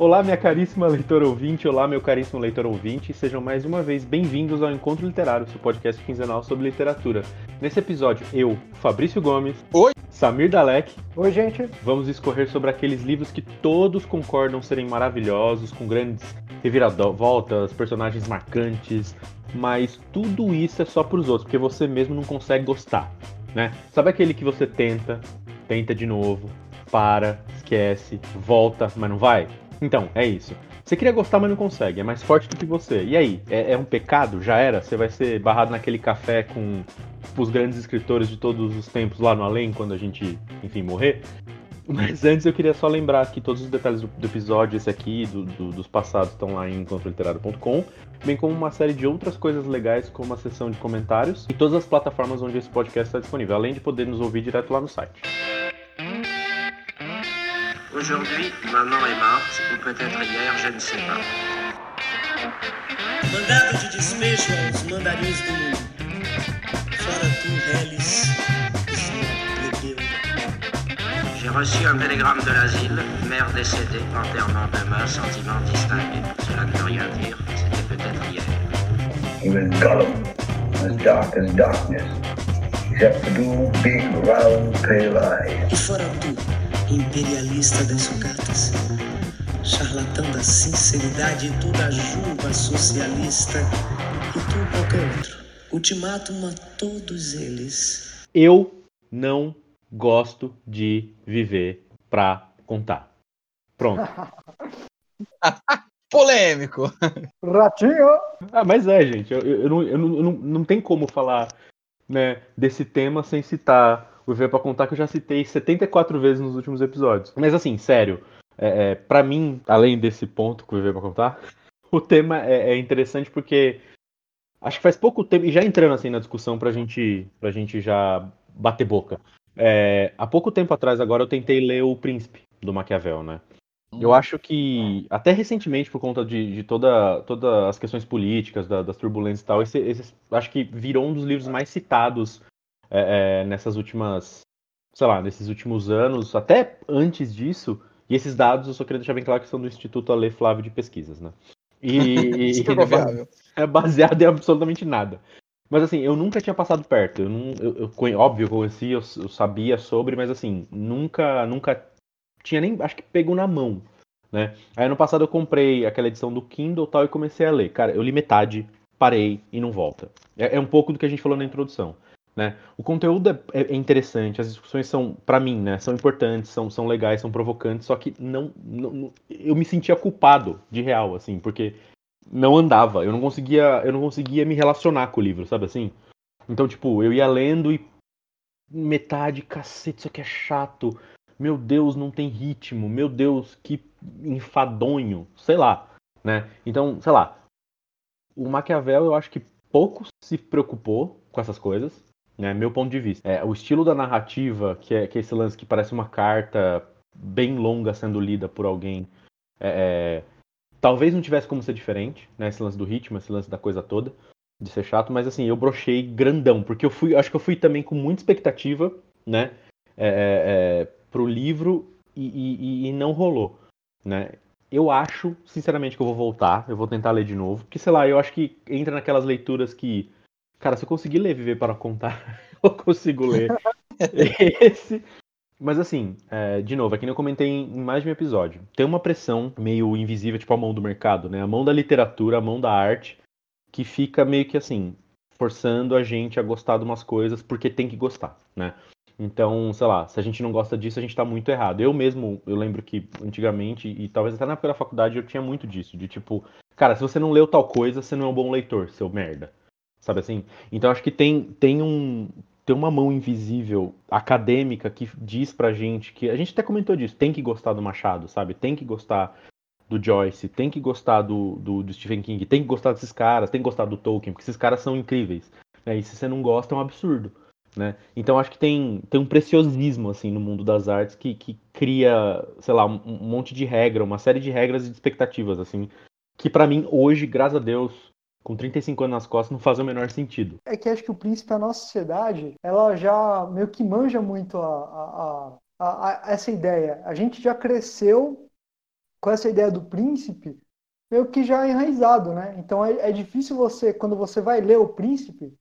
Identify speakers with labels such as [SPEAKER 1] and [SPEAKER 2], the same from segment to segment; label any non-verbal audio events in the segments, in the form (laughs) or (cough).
[SPEAKER 1] Olá, minha caríssima leitora ouvinte, olá, meu caríssimo leitor ouvinte, sejam mais uma vez bem-vindos ao Encontro Literário, seu podcast quinzenal sobre literatura. Nesse episódio, eu, Fabrício Gomes,
[SPEAKER 2] Oi,
[SPEAKER 1] Samir Dalek,
[SPEAKER 3] Oi, gente.
[SPEAKER 1] vamos discorrer sobre aqueles livros que todos concordam serem maravilhosos, com grandes reviravoltas, personagens marcantes, mas tudo isso é só pros outros, porque você mesmo não consegue gostar, né? Sabe aquele que você tenta, tenta de novo, para, esquece, volta, mas não vai? Então, é isso. Você queria gostar, mas não consegue. É mais forte do que você. E aí? É, é um pecado? Já era? Você vai ser barrado naquele café com os grandes escritores de todos os tempos lá no além, quando a gente, enfim, morrer? Mas antes eu queria só lembrar que todos os detalhes do, do episódio, esse aqui, do, do, dos passados, estão lá em encontroliterário.com, bem como uma série de outras coisas legais, como a seção de comentários e todas as plataformas onde esse podcast está disponível, além de poder nos ouvir direto lá no site.
[SPEAKER 4] Aujourd'hui, maman est morte, ou peut-être hier, je ne sais pas.
[SPEAKER 5] Mandado de despejo aos mandarins do mundo. Fora tu, reles, plebeu.
[SPEAKER 4] J'ai reçu un télégramme de l'asile, mère décédée, enterrement demain, sentiment distingué. Cela ne veut rien dire, c'était peut-être hier.
[SPEAKER 6] He was Gollum, as dark as darkness, two big, round, pale eyes.
[SPEAKER 5] E fora tu, imperialista das sucatas. Charlatão da sinceridade e tu da juba socialista. E tu qualquer outro. Ultimátum a todos eles.
[SPEAKER 1] Eu não gosto de viver pra contar. Pronto. (laughs)
[SPEAKER 2] polêmico.
[SPEAKER 3] Ratinho.
[SPEAKER 1] Ah, mas é, gente. Eu, eu, eu não, eu, não, eu não, não tem como falar né, desse tema sem citar o Viver pra Contar, que eu já citei 74 vezes nos últimos episódios. Mas assim, sério, é, é, para mim, além desse ponto que o Viver pra Contar, (laughs) o tema é, é interessante porque acho que faz pouco tempo, e já entrando assim na discussão pra gente, pra gente já bater boca. É, há pouco tempo atrás, agora, eu tentei ler O Príncipe, do Maquiavel, né? Eu acho que, até recentemente, por conta de, de toda, todas as questões políticas, da- das turbulências e tal, esse, esse- acho que virou um dos livros mais citados é, é, nessas últimas, sei lá, nesses últimos anos, até antes disso. E esses dados eu só queria deixar bem claro que são do Instituto Ale Flávio de Pesquisas, né? E, (laughs) ele é ba-
[SPEAKER 2] confiável.
[SPEAKER 1] é baseado em absolutamente nada. Mas assim, eu nunca tinha passado perto. Eu, não, eu, eu óbvio, eu conhecia, eu, eu sabia sobre, mas assim, nunca, nunca tinha nem, acho que pegou na mão, né? Aí ano passado eu comprei aquela edição do Kindle tal e comecei a ler. Cara, eu li metade, parei e não volta. É, é um pouco do que a gente falou na introdução, né? O conteúdo é, é interessante, as discussões são, pra mim, né, são importantes, são, são legais, são provocantes, só que não, não, não- eu me sentia culpado de real, assim, porque não andava, eu não conseguia, eu não conseguia me relacionar com o livro, sabe assim? Então, tipo, eu ia lendo e metade, cacete, isso aqui é chato. Meu Deus, não tem ritmo. Meu Deus, que enfadonho, sei lá, né? Então, sei lá. O Maquiavel, eu acho que pouco se preocupou com essas coisas, né? Meu ponto de vista. É, o estilo da narrativa, que é, que é esse lance que parece uma carta bem longa sendo lida por alguém, é, é, talvez não tivesse como ser diferente, né? Esse lance do ritmo, esse lance da coisa toda, de ser chato, mas assim, eu brochei grandão, porque eu fui, acho que eu fui também com muita expectativa, né? É, é, é, pro livro e, e- e não rolou, né? Eu acho, sinceramente, que eu vou voltar, eu vou tentar ler de novo, porque sei lá, eu acho que entra naquelas leituras que, cara, se eu conseguir ler Viver para Contar, (laughs) eu consigo ler (laughs) esse. Mas assim, é, de novo, aqui eu comentei em em mais de um episódio. Tem uma pressão meio invisível, tipo a mão do mercado, né? A mão da literatura, a mão da arte, que fica meio que assim, forçando a gente a gostar de umas coisas porque tem que gostar, né? Então, sei lá, se a gente não gosta disso, a gente tá muito errado. Eu mesmo, eu lembro que antigamente, e talvez até na época da faculdade, eu tinha muito disso, de tipo, cara, se você não leu tal coisa, você não é um bom leitor, seu merda. Sabe assim? Então acho que tem, tem um. Tem uma mão invisível acadêmica que diz pra gente que. A gente até comentou disso, tem que gostar do Machado, sabe? Tem que gostar do Joyce, tem que gostar do, do, do Stephen King, tem que gostar desses caras, tem que gostar do Tolkien, porque esses caras são incríveis. né? E se você não gosta, é um absurdo. Né? Então acho que tem, tem um preciosismo assim no mundo das artes que, que cria, sei lá, um, monte de regra, uma série de regras e de expectativas assim, que pra mim hoje, graças a Deus, com 35 anos nas costas, não faz o menor sentido.
[SPEAKER 3] É que acho que o príncipe, a nossa sociedade, ela já meio que manja muito a, a- a- a- essa ideia. A gente já cresceu com essa ideia do príncipe meio que já enraizado, né? Então é, é difícil você, quando você vai ler o príncipe,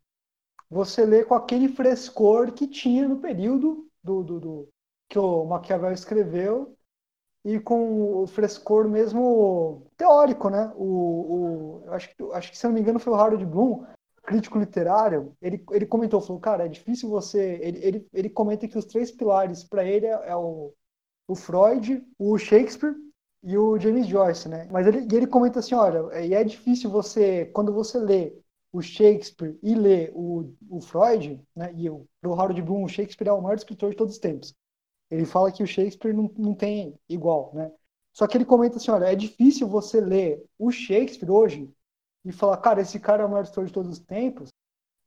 [SPEAKER 3] você lê com aquele frescor que tinha no período do, do, do que o Maquiavel escreveu e com o frescor mesmo teórico, né? O, o acho, acho que, se não me engano, foi o Harold Bloom, crítico literário, ele, ele comentou, falou, cara, é difícil você... Ele, ele, ele comenta que os três pilares para ele é, é, o, o Freud, o Shakespeare e o James Joyce, né? Mas ele, ele comenta assim, olha, e é difícil você, quando você lê o Shakespeare e lê o, o Freud, né? E o, o Harold Bloom, o Shakespeare é o maior escritor de todos os tempos. Ele fala que o Shakespeare não, não tem igual, né? Só que ele comenta assim, olha, é difícil você ler o Shakespeare hoje e falar, cara, esse cara é o maior escritor de todos os tempos,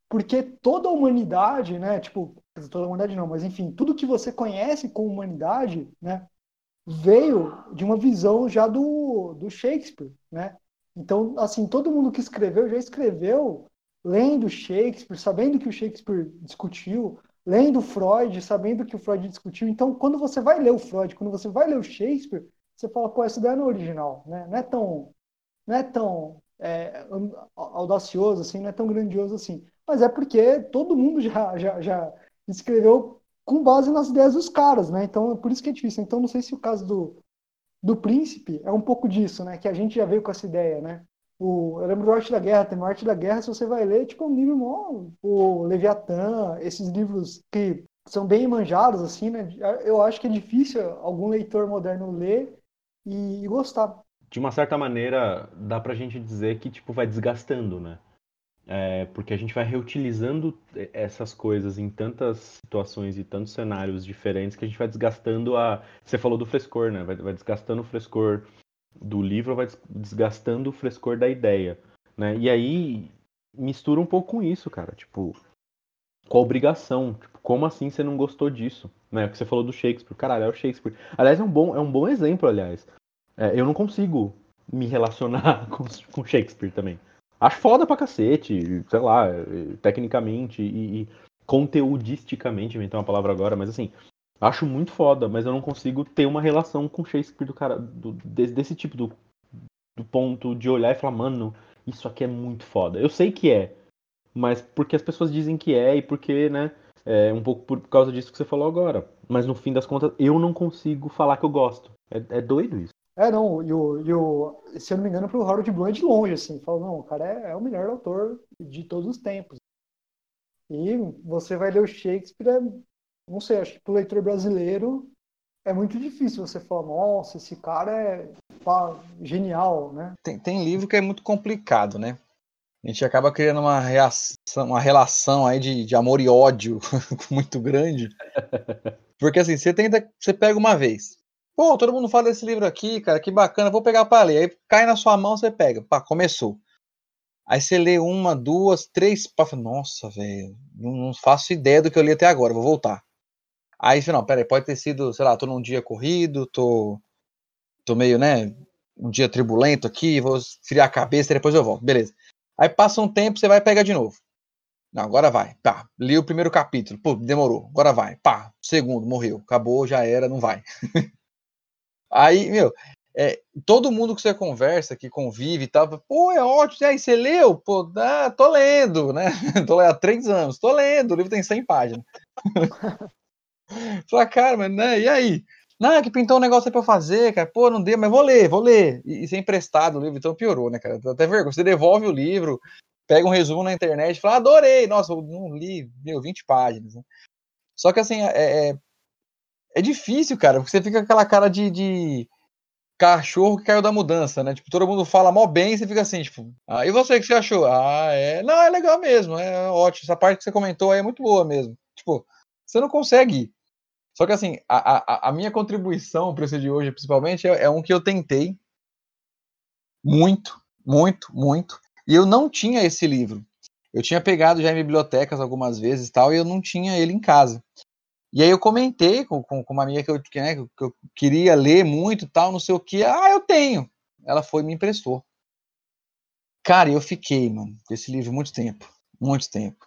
[SPEAKER 3] porque toda a humanidade, né, tipo, toda a humanidade não, mas enfim, tudo que você conhece com humanidade, né, veio de uma visão já do, do Shakespeare, né? Então, assim, todo mundo que escreveu já escreveu lendo Shakespeare, sabendo que o Shakespeare discutiu, lendo Freud, sabendo que o Freud discutiu. Então, quando você vai ler o Freud, quando você vai ler o Shakespeare, você fala, pô, essa ideia não é original, né? Não é tão, não é tão é, audacioso assim, não é tão grandioso assim. Mas é porque todo mundo já, já, já escreveu com base nas ideias dos caras, né? Então, é por isso que é difícil. Então, não sei se o caso do, do Príncipe é um pouco disso, né? Que a gente já veio com essa ideia, né? O, eu lembro do Arte da Guerra, tem Arte da Guerra, se você vai ler, tipo, um livro mó, o Leviatã, esses livros que são bem manjados, assim, né? Eu acho que é difícil algum leitor moderno ler e, e gostar
[SPEAKER 1] de uma certa maneira, dá pra gente dizer que, tipo, vai desgastando, né? É, porque a gente vai reutilizando essas coisas em tantas situações e tantos cenários diferentes que a gente vai desgastando a. Você falou do frescor, né? Vai, vai desgastando o frescor do livro, vai desgastando o frescor da ideia, né? E aí mistura um pouco com isso, cara. Tipo, com a obrigação. Tipo, como assim você não gostou disso? Né? O que você falou do Shakespeare. Caralho, é o Shakespeare. Aliás, é um bom, é um bom exemplo, aliás. É, eu não consigo me relacionar (laughs) com, com, Shakespeare também. Acho foda pra cacete, sei lá, tecnicamente e, e conteudisticamente, inventar uma palavra agora, mas assim, acho muito foda, mas eu não consigo ter uma relação com Shakespeare do cara, do, desse, desse tipo, do, do ponto de olhar e falar, mano, isso aqui é muito foda. Eu sei que é, mas porque as pessoas dizem que é e porque, né, é um pouco por causa disso que você falou agora. Mas no fim das contas, eu não consigo falar que eu gosto. É, é doido isso.
[SPEAKER 3] É, não, e o, e o, se eu não me engano, pro Harold Bloom é de longe, assim. Fala, não, o cara é, é, o melhor autor de todos os tempos. E você vai ler o Shakespeare, é, não sei, acho que pro leitor brasileiro é muito difícil você falar, nossa, esse cara é pá, genial, né?
[SPEAKER 2] Tem, tem livro que é muito complicado, né? A gente acaba criando uma, reação, uma relação aí de, de amor e ódio (laughs) muito grande. (laughs) Porque assim, você tenta, você pega uma vez, Pô, todo mundo fala desse livro aqui, cara, que bacana, vou pegar para ler. Aí cai na sua mão, você pega. Pá, começou. Aí você lê uma, duas, três, pá, nossa, velho, não, faço ideia do que eu li até agora, vou voltar. Aí você, não, peraí, pode ter sido, sei lá, tô num dia corrido, tô, tô meio, né, um dia tribulento aqui, vou esfriar a cabeça, depois eu volto, beleza. Aí passa um tempo, você vai pegar de novo. Não, agora vai. Pá, li o primeiro capítulo, pô, demorou, agora vai. Pá, segundo, morreu, acabou, já era, não vai. (laughs) Aí, meu, é, todo mundo que você conversa, que convive, tava, pô, é ótimo, aí você leu? Pô, ah, tô lendo, né? (laughs) tô há três anos, tô lendo, o livro tem 100 páginas. (laughs) Fala, cara, mas, né, e aí? Não, é que pintou um negócio aí pra eu fazer, cara, pô, não deu, mas vou ler, vou ler. E, e ser emprestado o livro, então piorou, né, cara? Até vergonha, você devolve o livro, pega um resumo na internet e fala, adorei, nossa, eu não li, meu, 20 páginas, né? Só que, assim, é, é é difícil, cara, porque você fica com aquela cara de, de, cachorro que caiu da mudança, né? Tipo, todo mundo fala mó bem e você fica assim, tipo, ah, e você, que você achou? Ah, é. Não, é legal mesmo, é ótimo. Essa parte que você comentou aí é muito boa mesmo. Tipo, você não consegue. Só que assim, a, a, a minha contribuição para esse de hoje, principalmente, é, é um que eu tentei muito, muito, muito. E eu não tinha esse livro. Eu tinha pegado já em bibliotecas algumas vezes e tal, e eu não tinha ele em casa. E aí eu comentei com, com, com uma amiga que eu, que, né, que eu queria ler muito tal, não sei o que. Ah, eu tenho. Ela foi e me emprestou. Cara, eu fiquei, mano, com esse livro muito tempo. Muito tempo.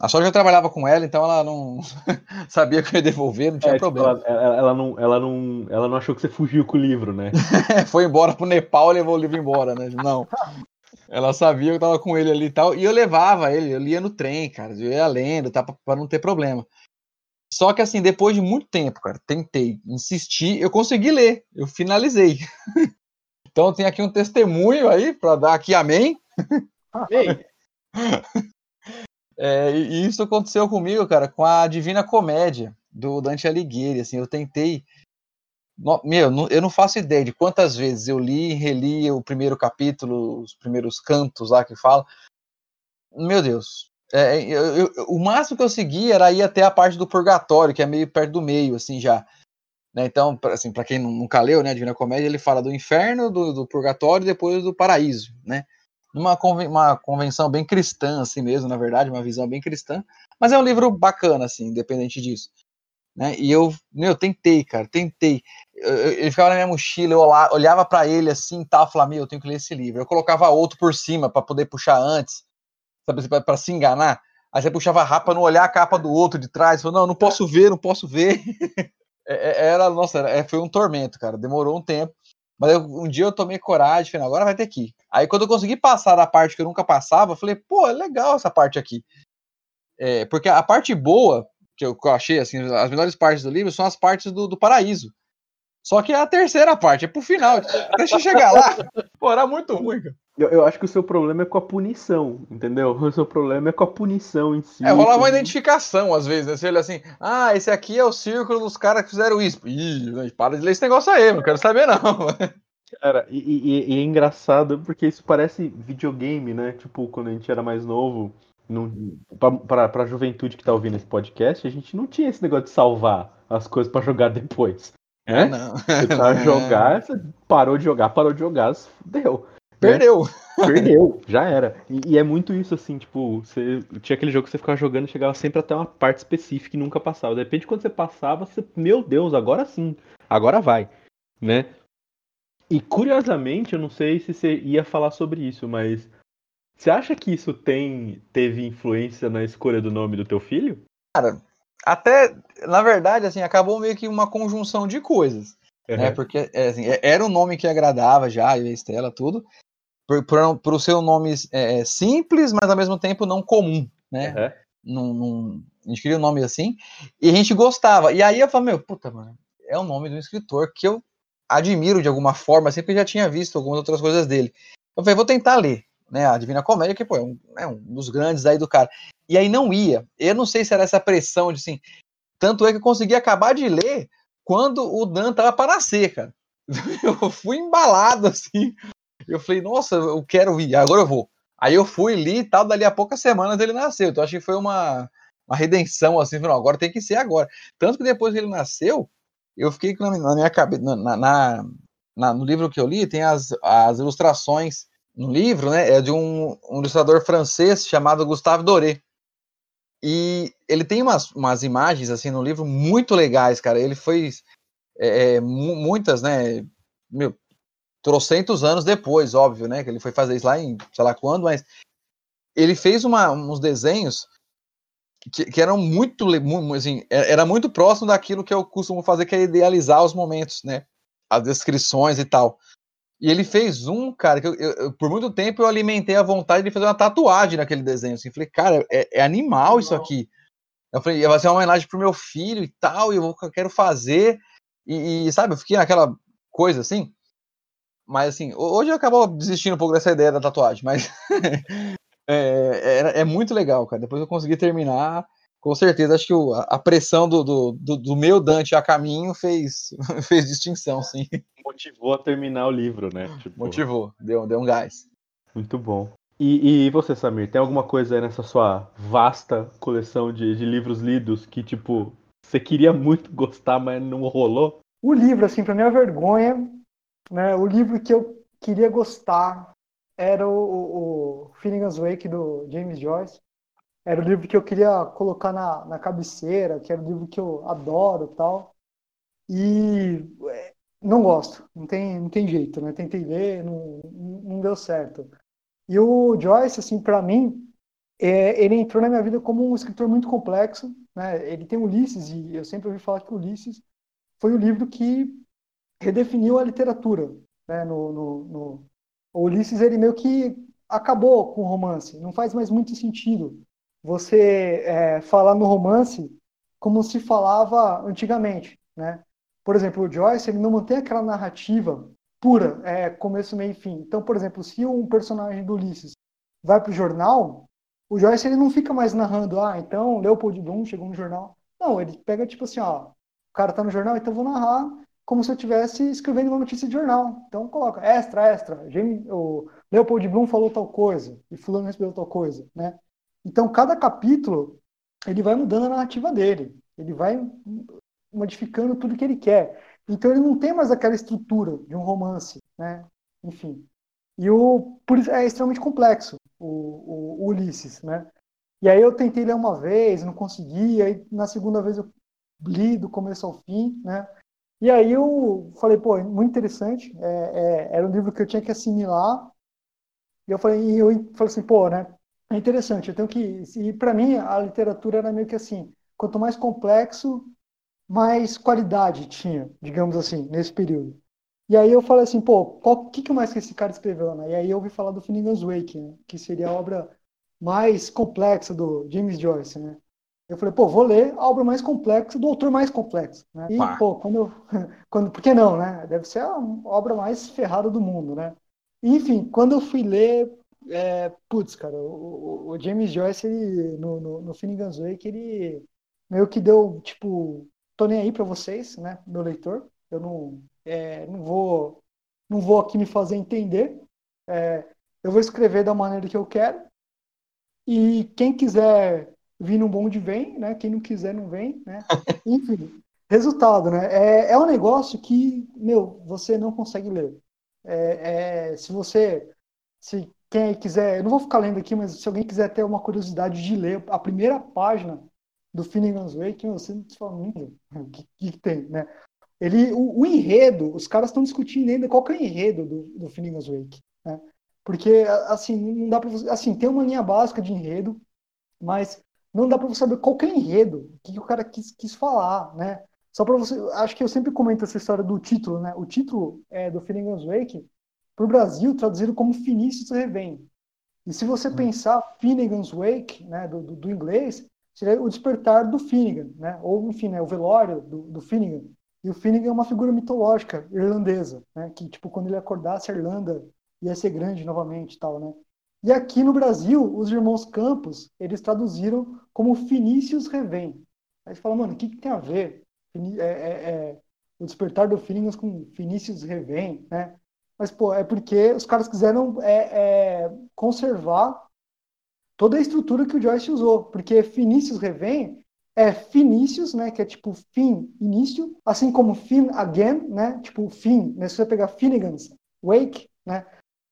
[SPEAKER 2] A sorte eu trabalhava com ela, então ela não (laughs) sabia que eu ia devolver, não tinha
[SPEAKER 1] É, tipo,
[SPEAKER 2] problema.
[SPEAKER 1] ela, ela- ela não, ela, não, ela não achou que você fugiu com o livro, né? (laughs)
[SPEAKER 2] Foi embora pro Nepal e levou o livro embora, né? Não. Ela sabia que eu tava com ele ali e tal. E eu levava ele, eu lia no trem, cara. Eu ia lendo, tá? Pra não ter problema. Só que assim, depois de muito tempo, cara, tentei, insisti, eu consegui ler, eu finalizei. (laughs) Então tem aqui um testemunho aí para dar aqui amém.
[SPEAKER 1] Ei, (laughs)
[SPEAKER 2] É, e isso aconteceu comigo, cara, com a Divina Comédia do Dante Alighieri. Assim, eu tentei. Meu, eu não faço ideia de quantas vezes eu li e reli o primeiro capítulo, os primeiros cantos lá que fala. Meu Deus. É, eu- eu- o máximo que eu segui era ir até a parte do purgatório, que é meio perto do meio, assim, já. Né, Então, pra- assim, para quem nu- nunca leu, né, Divina Comédia, ele fala do inferno, do, do purgatório e depois do paraíso, né? Numa conven- uma convenção bem cristã, assim mesmo, na verdade, uma visão bem cristã. Mas é um livro bacana, assim, independente disso. Né? E eu, meu, tentei, cara, tentei. Eu- eu- ele ficava na minha mochila, eu olha- olhava para ele assim tal, falava, meu, eu tenho que ler esse livro. Eu colocava outro por cima para poder puxar antes, sabe, para se enganar. Aí você puxava rápido para não olhar a capa do outro de trás. Falou, não, não posso ver, não posso ver. (laughs) É- é- era, nossa, era- é, foi um tormento, cara. Demorou um tempo. Mas eu- um dia eu tomei coragem, falei, agora vai ter que ir. Aí quando eu consegui passar da parte que eu nunca passava, eu falei, pô, é legal essa parte aqui. É, porque a parte boa, que eu, que eu achei, assim, as melhores partes do livro são as partes do, do paraíso. Só que é a terceira parte, é pro final. Deixa eu chegar lá. Pô, era muito ruim, cara.
[SPEAKER 1] Eu, eu acho que o seu problema é com a punição, entendeu? O seu problema é com a punição em si.
[SPEAKER 2] É, rolava uma identificação às vezes, né? Você olha assim, ah, esse aqui é o círculo dos caras que fizeram isso. Ih, para de ler esse negócio aí, não quero saber não. (laughs)
[SPEAKER 1] Cara, e, e- e é engraçado porque isso parece videogame, né? Tipo, quando a gente era mais novo, não, pra, pra, pra juventude que tá ouvindo esse podcast, a gente não tinha esse negócio de salvar as coisas pra jogar depois. Né?
[SPEAKER 2] Não.
[SPEAKER 1] Você precisava (laughs) jogar, você parou de jogar, parou de jogar, se fudeu.
[SPEAKER 2] Perdeu.
[SPEAKER 1] Perdeu, (laughs) já era. E, e é muito isso, assim, tipo, você tinha aquele jogo que você ficava jogando e chegava sempre até uma parte específica e nunca passava. De repente, quando você passava, você, meu Deus, agora sim, agora vai, né? E curiosamente, eu não sei se você ia falar sobre isso, mas você acha que isso tem teve influência na escolha do nome do teu filho?
[SPEAKER 2] Até, na verdade, assim, acabou meio que uma conjunção de coisas. né? Porque é, assim, é- era um nome que agradava já, e a Estela, tudo. Por ser um nome é, simples, mas ao mesmo tempo não comum, né?
[SPEAKER 1] Uhum.
[SPEAKER 2] Num, num- a gente queria um nome assim, e a gente gostava. E aí eu falei, meu, puta, mano, é o nome de um escritor que eu admiro de alguma forma, sempre já tinha visto algumas outras coisas dele. Eu falei, vou tentar ler, né? A Divina Comédia, que pô, é um, é um dos grandes aí do cara. E aí não ia. Eu não sei se era essa pressão de assim. Tanto é que eu consegui acabar de ler quando o Dan tava para nascer, cara. (laughs) Eu fui embalado assim. Eu falei, nossa, eu quero ir, agora eu vou. Aí eu fui li e tal, dali a poucas semanas ele nasceu. Então acho que foi uma, uma redenção, assim, não, agora tem que ser agora. Tanto que depois que ele nasceu, eu fiquei na, na minha cabeça, na, na- na- no livro que eu li, tem as, as ilustrações no livro, né? É de um, um ilustrador francês chamado Gustave Doré. E ele tem umas, umas imagens, assim, no livro muito legais, cara. Ele fez é, é, mu- muitas, né? Meu, trocentos anos depois, óbvio, né? Que ele foi fazer isso lá em sei lá quando, mas ele fez uma, uns desenhos que, que eram muito, assim, é- era muito próximo daquilo que eu costumo fazer, que é idealizar os momentos, né? As descrições e tal. E ele fez um, cara, que eu, eu- por muito tempo eu alimentei a vontade de fazer uma tatuagem naquele desenho. Assim, falei, cara, é, é animal isso aqui. Eu falei, vai ser uma homenagem pro meu filho e tal, e eu quero fazer. E, e, sabe, eu fiquei naquela coisa assim. Mas assim, ho- hoje eu acabo desistindo um pouco dessa ideia da tatuagem, mas (laughs) é, é, é muito legal, cara. Depois eu consegui terminar. Com certeza, acho que o- a a pressão do, do, do, do meu Dante a caminho fez, (laughs) fez distinção, sim.
[SPEAKER 1] Motivou a terminar o livro, né? Tipo,
[SPEAKER 2] Motivou, deu, deu um gás.
[SPEAKER 1] Muito bom. E, e você, Samir, tem alguma coisa aí nessa sua vasta coleção de, de livros lidos que, tipo, você queria muito gostar, mas não rolou?
[SPEAKER 3] O livro, assim, pra minha vergonha, né, o livro que eu queria gostar era o, o, o Finnegan's Wake do James Joyce. Era o livro que eu queria colocar na, na cabeceira, que era o livro que eu adoro tal. E é, não gosto, não tem, não tem jeito, né? Tentei ler, não, não deu certo. E o Joyce, assim, pra mim, é, ele entrou na minha vida como um escritor muito complexo. Né? Ele tem Ulisses, e eu sempre ouvi falar que Ulisses foi o livro que redefiniu a literatura. Né? No, no, no... O Ulisses, ele meio que acabou com o romance. Não faz mais muito sentido você é, falar no romance como se falava antigamente. Né? Por exemplo, o Joyce ele não mantém aquela narrativa pura, é, começo, meio e fim. Então, por exemplo, se um personagem do Ulisses vai para o jornal, o Joyce ele não fica mais narrando, ah, então Leopold Bloom chegou no jornal. Não, ele pega tipo assim, ó, o cara tá no jornal, então vou narrar como se eu estivesse escrevendo uma notícia de jornal. Então coloca extra, extra, o Leopold Bloom falou tal coisa e fulano respondeu tal coisa, né? Então cada capítulo ele vai mudando a narrativa dele, ele vai modificando tudo que ele quer. Então ele não tem mais aquela estrutura de um romance, né? Enfim. E o por isso é extremamente complexo o, o, o Ulisses, né? E aí eu tentei ler uma vez, não consegui, aí na segunda vez eu li do começo ao fim, né? E aí eu falei, pô, muito interessante, é, é, era um livro que eu tinha que assimilar. E eu falei, e eu falei assim, pô, né? É interessante, eu tenho que. E para mim a literatura era meio que assim, quanto mais complexo, mais qualidade tinha, digamos assim, nesse período. E aí eu falei assim, pô, o que, que mais que esse cara escreveu, né? E aí eu ouvi falar do Finnegan's Wake, né? que seria a obra mais complexa do James Joyce, né? Eu falei, pô, vou ler a obra mais complexa do autor mais complexo, né? E, pô, quando eu... (laughs) Quando, por que não, né? Deve ser a obra mais ferrada do mundo, né? enfim, quando eu fui ler, é, putz, cara, o, o James Joyce, ele, no, no, no Finnegan's Wake, ele meio que deu, tipo, tô nem aí para vocês, né, meu leitor. Eu não, é, não vou, não vou aqui me fazer entender. É, eu vou escrever da maneira que eu quero. E quem quiser vir num bonde vem, né? Quem não quiser não vem, né? (laughs) Enfim, resultado, né? É, é um negócio que, meu, você não consegue ler. É, é, se você, se quem quiser, eu não vou ficar lendo aqui, mas se alguém quiser ter uma curiosidade de ler a primeira página do Finnegan's Wake, você não fala, hum, o que, que, tem, né? Ele, o, o enredo, os caras estão discutindo ainda qual que é o enredo do, do Finnegan's Wake, né? Porque, assim, não dá para você, assim, tem uma linha básica de enredo, mas não dá para você saber qual é o enredo, o que, que o cara quis, quis falar, né? Só para você, acho que eu sempre comento essa história do título, né? O título é, do Finnegan's Wake, para o Brasil, traduzido como Finícius Revém. E se você hum. pensar Finnegan's Wake, né, do, do, do inglês, seria o despertar do Finnegan, né? Ou, enfim, né, o velório do, do Finnegan. E o Finnegan é uma figura mitológica irlandesa, né? Que, tipo, quando ele acordasse, a Irlanda ia ser grande novamente tal, né? E aqui no Brasil, os irmãos Campos, eles traduziram como Finícius Revém. Aí você fala, mano, o que, que tem a ver? É, é, é, o despertar do Finnegan com Finícius Revém, né? Mas, pô, é porque os caras quiseram é, é, conservar toda a estrutura que o Joyce usou, porque Finícius Revém é Finícius, né, que é tipo fim, início, assim como fin again, né, tipo fim, né, se você pegar Finnegan's Wake, né,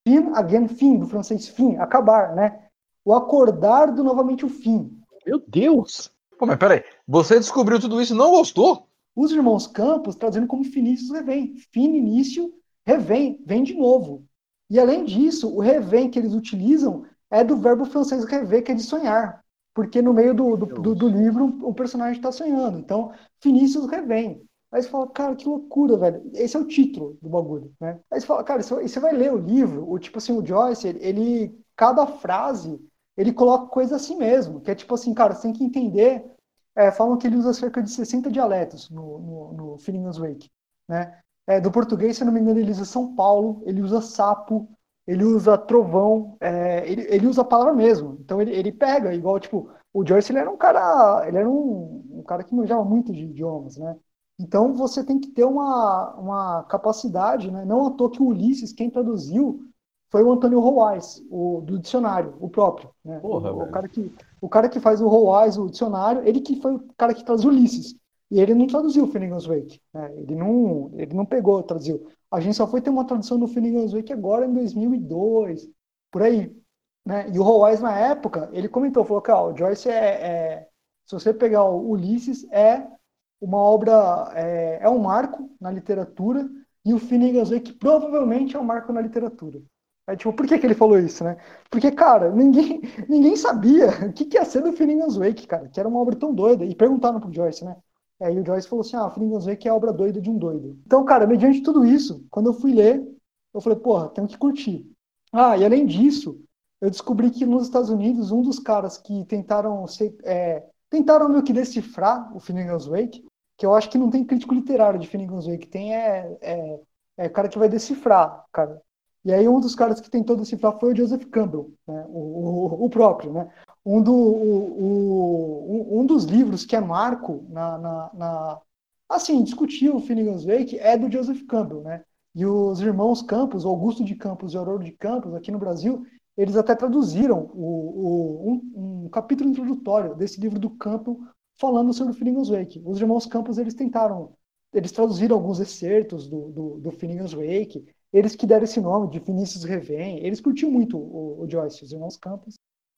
[SPEAKER 3] fin again, fim, do francês fim, acabar, né, o acordar do novamente o fim.
[SPEAKER 2] Meu Deus! Pô, mas peraí, você descobriu tudo isso e não gostou?
[SPEAKER 3] Os irmãos Campos trazendo como Finícius Revém, fim, início, Revém, vem de novo. E além disso, o revém que eles utilizam é do verbo francês rever, que é de sonhar. Porque no meio do, do, do, do livro o personagem está sonhando. Então, Vinícius revém. Aí você fala, cara, que loucura, velho. Esse é o título do bagulho, né? Aí você fala, cara, você vai ler o livro, o tipo assim, o Joyce, ele, ele cada frase, ele coloca coisa assim mesmo, que é tipo assim, cara, você tem que entender. É, falam que ele usa cerca de 60 dialetos no, no, no Wake, né? É, do português, se não me engano, ele usa São Paulo, ele usa sapo, ele usa trovão, é, ele, ele usa a palavra mesmo. Então ele, ele pega, igual, tipo, o Joyce ele era um cara, ele era um, um cara que manjava muito de idiomas, né? Então você tem que ter uma, uma capacidade, né? Não à toa que o Ulisses, quem traduziu, foi o Antônio Roais, o do dicionário, o próprio. Né? Porra, o, o, cara que, o cara que faz o Roais, o dicionário, ele que foi o cara que traz o Ulisses. E ele não traduziu o Finnegan's Wake. Né? Ele, não, ele não pegou, traduziu. A gente só foi ter uma tradução do Finnegan's Wake agora em 2002, por aí. Né? E o Howes, na época, ele comentou, falou ó, o Joyce é, é, Se você pegar o Ulisses, é uma obra, é, é um marco na literatura, e o Finnegan's Wake provavelmente é um marco na literatura. Aí, tipo, por que, que ele falou isso, né? Porque, cara, ninguém, (laughs) ninguém sabia (laughs) o que, que ia ser do Finnegan's Wake, cara, que era uma obra tão doida. E perguntaram pro Joyce, né? Aí o Joyce falou assim: ah, Finnegan's Wake é a obra doida de um doido. Então, cara, mediante tudo isso, quando eu fui ler, eu falei, porra, tenho que curtir. Ah, e além disso, eu descobri que nos Estados Unidos, um dos caras que tentaram ser, é, tentaram meio que decifrar o Finnegan's Wake, que eu acho que não tem crítico literário de Finnegan's Wake, tem é, é, é cara que vai decifrar, cara. E aí um dos caras que tentou decifrar foi o Joseph Campbell, né? o, o, o, próprio, né? Um, do, o, um dos livros que é marco na, na, na assim, discutir o Finnegan's Wake é do Joseph Campbell, né? E os irmãos Campos, Augusto de Campos e Aurora de Campos, aqui no Brasil, eles até traduziram o, o, um, um, capítulo introdutório desse livro do Campbell falando sobre o Finnegan's Wake. Os irmãos Campos, eles tentaram, eles traduziram alguns excertos do, do, do Finnegan's Wake, eles que deram esse nome de Vinícius Revém, eles curtiam muito o, o, Joyce, os irmãos Campos.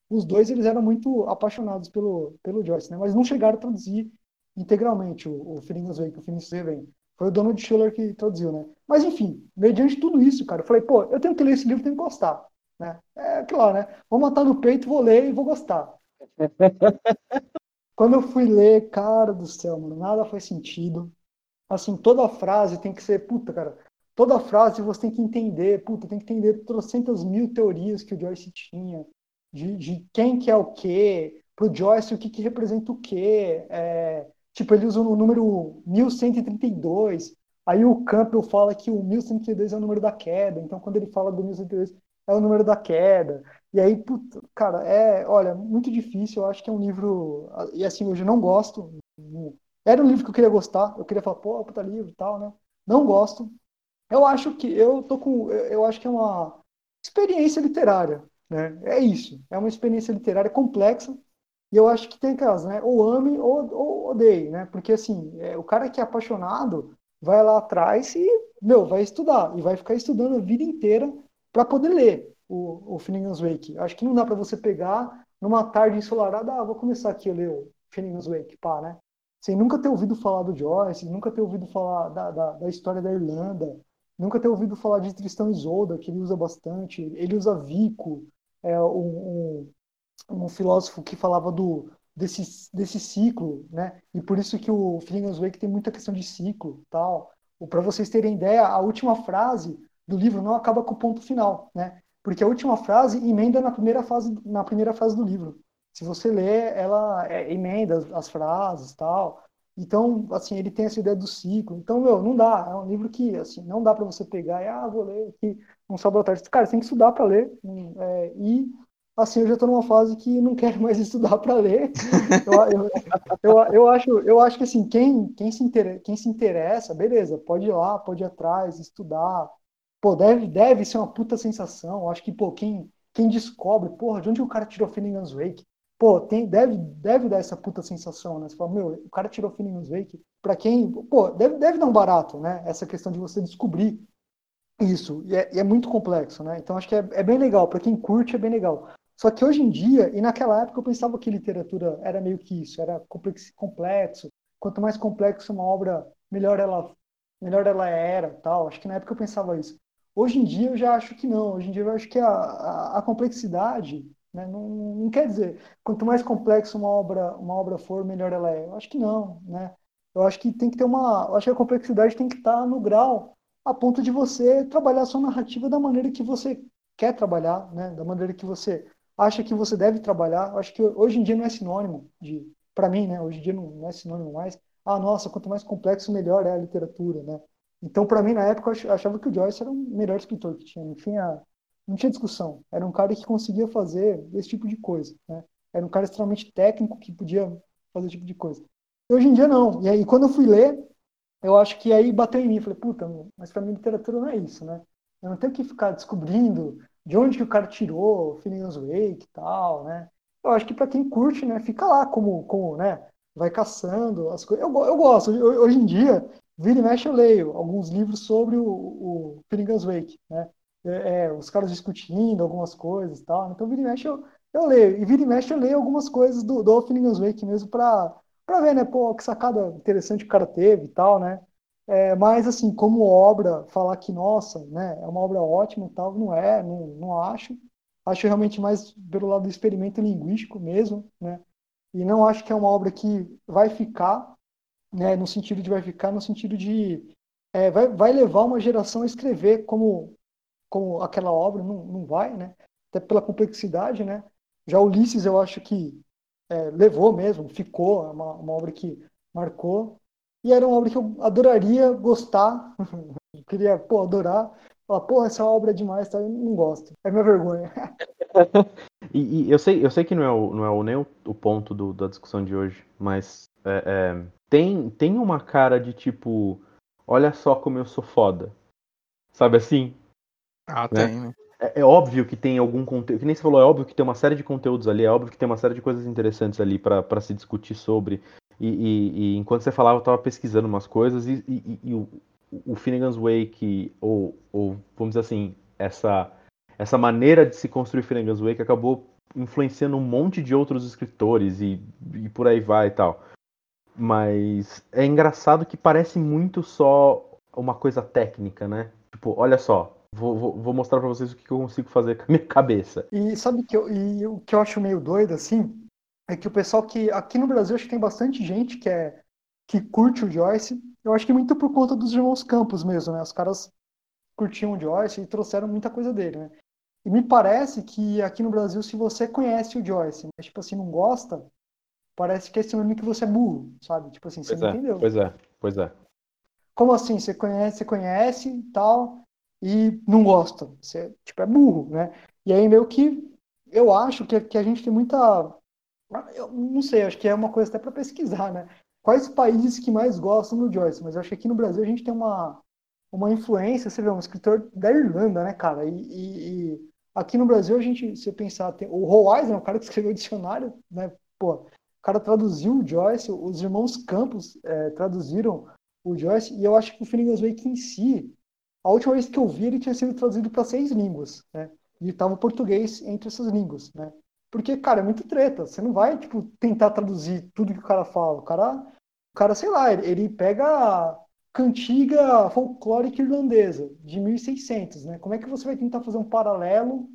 [SPEAKER 3] Os dois eles eram muito apaixonados pelo, pelo Joyce, né? mas não chegaram a traduzir integralmente o, o Finnegan's Wake, o Vinícius Revém. Foi o Donald Schiller que traduziu, né? Mas enfim, mediante tudo isso, cara, eu falei, pô, eu tenho que ler esse livro, tenho que gostar. Né? É lá, né? Vou matar no peito, vou ler e vou gostar. (laughs) Quando eu fui ler, cara do céu, mano, nada faz sentido. Assim, toda frase tem que ser, puta, cara, toda frase você tem que entender, puta, tem que entender trocentas mil teorias que o Joyce tinha, de, de quem que é o quê, pro Joyce o que que representa o quê, é, tipo, ele usa o número 1132, aí o Campbell fala que o 1132 é o número da queda, então quando ele fala do 1132 é o número da queda, e aí, puta, cara, é, olha, muito difícil, eu acho que é um livro, e assim, hoje eu não gosto, era um livro que eu queria gostar, eu queria falar, pô, puta livro e tal, né, não gosto, eu acho que eu tô com. Eu acho que é uma experiência literária. Né? É isso. É uma experiência literária complexa. E eu acho que tem casos, né? Ou ame ou, ou odeie, né? Porque assim, é, o cara que é apaixonado vai lá atrás e, meu, vai estudar. E vai ficar estudando a vida inteira para poder ler o, o Finnegan's Wake. Acho que não dá para você pegar numa tarde ensolarada, ah, vou começar aqui a ler o Finnegan's Wake, pá, né? Sem nunca ter ouvido falar do Joyce, nunca ter ouvido falar da, da, da história da Irlanda, Nunca ter ouvido falar de Tristão Isolda, que ele usa bastante. Ele usa Vico, é um, um, um filósofo que falava do desse, desse ciclo, né? E por isso que o Finnegan's Wake tem muita questão de ciclo, tal. Para vocês terem ideia, a última frase do livro não acaba com o ponto final, né? Porque a última frase emenda na primeira fase, na primeira fase do livro. Se você ler, ela é, emenda as frases, tal. Então, assim, ele tem essa ideia do ciclo. Então, meu, não dá. É um livro que, assim, não dá para você pegar e, ah, vou ler aqui um sábado tarde. Cara, você tem que estudar para ler. É, e, assim, eu já estou numa fase que não quero mais (laughs) estudar para ler. eu, eu, eu, eu, acho, eu acho que, assim, quem, quem, se quem se interessa, beleza, pode ir lá, pode ir atrás, estudar. Pô, deve, deve ser uma puta sensação. Acho que, pô, quem, quem descobre, porra, de onde o cara tirou Finnegan's Wake? pô, tem, deve, deve dar essa puta sensação, né? Você fala, meu, o cara tirou Phineas Wake, pra quem, pô, deve, deve dar um barato, né? Essa questão de você descobrir isso, e é, e é muito complexo, né? Então acho que é, é bem legal, para quem curte é bem legal. Só que hoje em dia, e naquela época eu pensava que literatura era meio que isso, era complexo. Quanto mais complexo uma obra, melhor ela, melhor ela era, tal. Acho que na época eu pensava isso. Hoje em dia eu já acho que não. Hoje em dia eu acho que a, a, a complexidade né? Não, não, quer dizer, quanto mais complexo uma obra, uma obra for, melhor ela é. Eu acho que não, né? Eu acho que tem que ter uma, eu acho que a complexidade tem que estar no grau a ponto de você trabalhar a sua narrativa da maneira que você quer trabalhar, né? Da maneira que você acha que você deve trabalhar. Eu acho que hoje em dia não é sinônimo de, para mim, né? Hoje em dia não, não é sinônimo mais. Ah, nossa, quanto mais complexo, melhor é a literatura, né? Então, para mim, na época, eu achava que o Joyce era o melhor escritor que tinha. Enfim, a, não tinha discussão. Era um cara que conseguia fazer esse tipo de coisa. Né? Era um cara extremamente técnico que podia fazer esse tipo de coisa. E hoje em dia não. E aí quando eu fui ler, eu acho que aí bateu em mim. Falei, puta, mas para mim literatura não é isso, né? Eu não tenho que ficar descobrindo de onde que o cara tirou Phineas Wake e tal, né? Eu acho que para quem curte, né, fica lá como, como, né, vai caçando as coisas. Eu, eu gosto. Hoje em dia, vira e mexe eu leio alguns livros sobre o, o Phineas Wake, né? é, é, os caras discutindo algumas coisas e tal. Então, vira e mexe eu, eu leio. E vira e mexe eu leio algumas coisas do, do Finnegan's Wake mesmo pra ver, né? Pô, que sacada interessante o cara teve e tal, né? É, mas, assim, como obra, falar que, nossa, né, é uma obra ótima e tal, não é, não, não acho. Acho realmente mais pelo lado do experimento linguístico mesmo, né? E não acho que é uma obra que vai ficar, né, no sentido de vai ficar, no sentido de é, vai, vai levar uma geração a escrever como, como aquela obra, não, não vai, né? Até pela complexidade, né? Já Ulisses, eu acho que é, levou mesmo, ficou, é uma, uma obra que marcou. E era uma obra que eu adoraria gostar, (laughs) eu queria, pô, adorar. Falar, pô, essa obra é demais, tá? Eu não gosto. É minha vergonha. (laughs)
[SPEAKER 1] e, e, eu, sei, eu sei que não é, o, não é o, nem o, o ponto do, da discussão de hoje, mas é, é, tem, tem uma cara de tipo, olha só como eu sou foda. Sabe assim?
[SPEAKER 2] Ah, né? tem, né?
[SPEAKER 1] É, é, óbvio que tem algum conteúdo, que nem você falou, é óbvio que tem uma série de conteúdos ali, é óbvio que tem uma série de coisas interessantes ali para se discutir sobre. E, e, e, enquanto você falava, eu tava pesquisando umas coisas e, e o, o Finnegan's Wake, ou, ou vamos dizer assim, essa, essa maneira de se construir Finnegan's Wake acabou influenciando um monte de outros escritores e, e por aí vai e tal. Mas é engraçado que parece muito só uma coisa técnica, né? Tipo, olha só, vou, vou, vou mostrar para vocês o que eu consigo fazer (laughs) com a minha cabeça.
[SPEAKER 3] E sabe que eu, e o que eu acho meio doido, assim, é que o pessoal que. Aqui no Brasil acho que tem bastante gente que é que curte o Joyce. Eu acho que muito por conta dos irmãos Campos mesmo, né? Os caras curtiam o Joyce e trouxeram muita coisa dele, né? E me parece que aqui no Brasil, se você conhece o Joyce, mas tipo assim, não gosta, parece que é sinônimo que você é burro, sabe? Tipo assim, você
[SPEAKER 1] pois
[SPEAKER 3] não
[SPEAKER 1] é,
[SPEAKER 3] entendeu.
[SPEAKER 1] Pois é, pois é.
[SPEAKER 3] Como assim? Você conhece, você conhece e tal, e não gosta. Você, tipo, é burro, né? E aí meio que eu acho que, que a gente tem muita. Eu não sei, acho que é uma coisa até para pesquisar, né? Quais países que mais gostam do Joyce? Mas eu acho que aqui no Brasil a gente tem uma, uma influência, você vê, um escritor da Irlanda, né, cara? E, e, e aqui no Brasil a gente, se pensar, tem, o Roy Eisner, o cara que (laughs) escreveu o dicionário, né? Pô, cara traduziu o Joyce, os irmãos Campos é, traduziram o Joyce, e eu acho que o Finnegan's Wake em si, a última vez que eu vi ele tinha sido traduzido para seis línguas, né? E estava o português entre essas línguas, né? Porque, cara, é muito treta. Você não vai, tipo, tentar traduzir tudo que o cara fala. O cara, o cara sei lá, ele, pega a cantiga folclórica irlandesa de 1600, né? Como é que você vai tentar fazer um paralelo,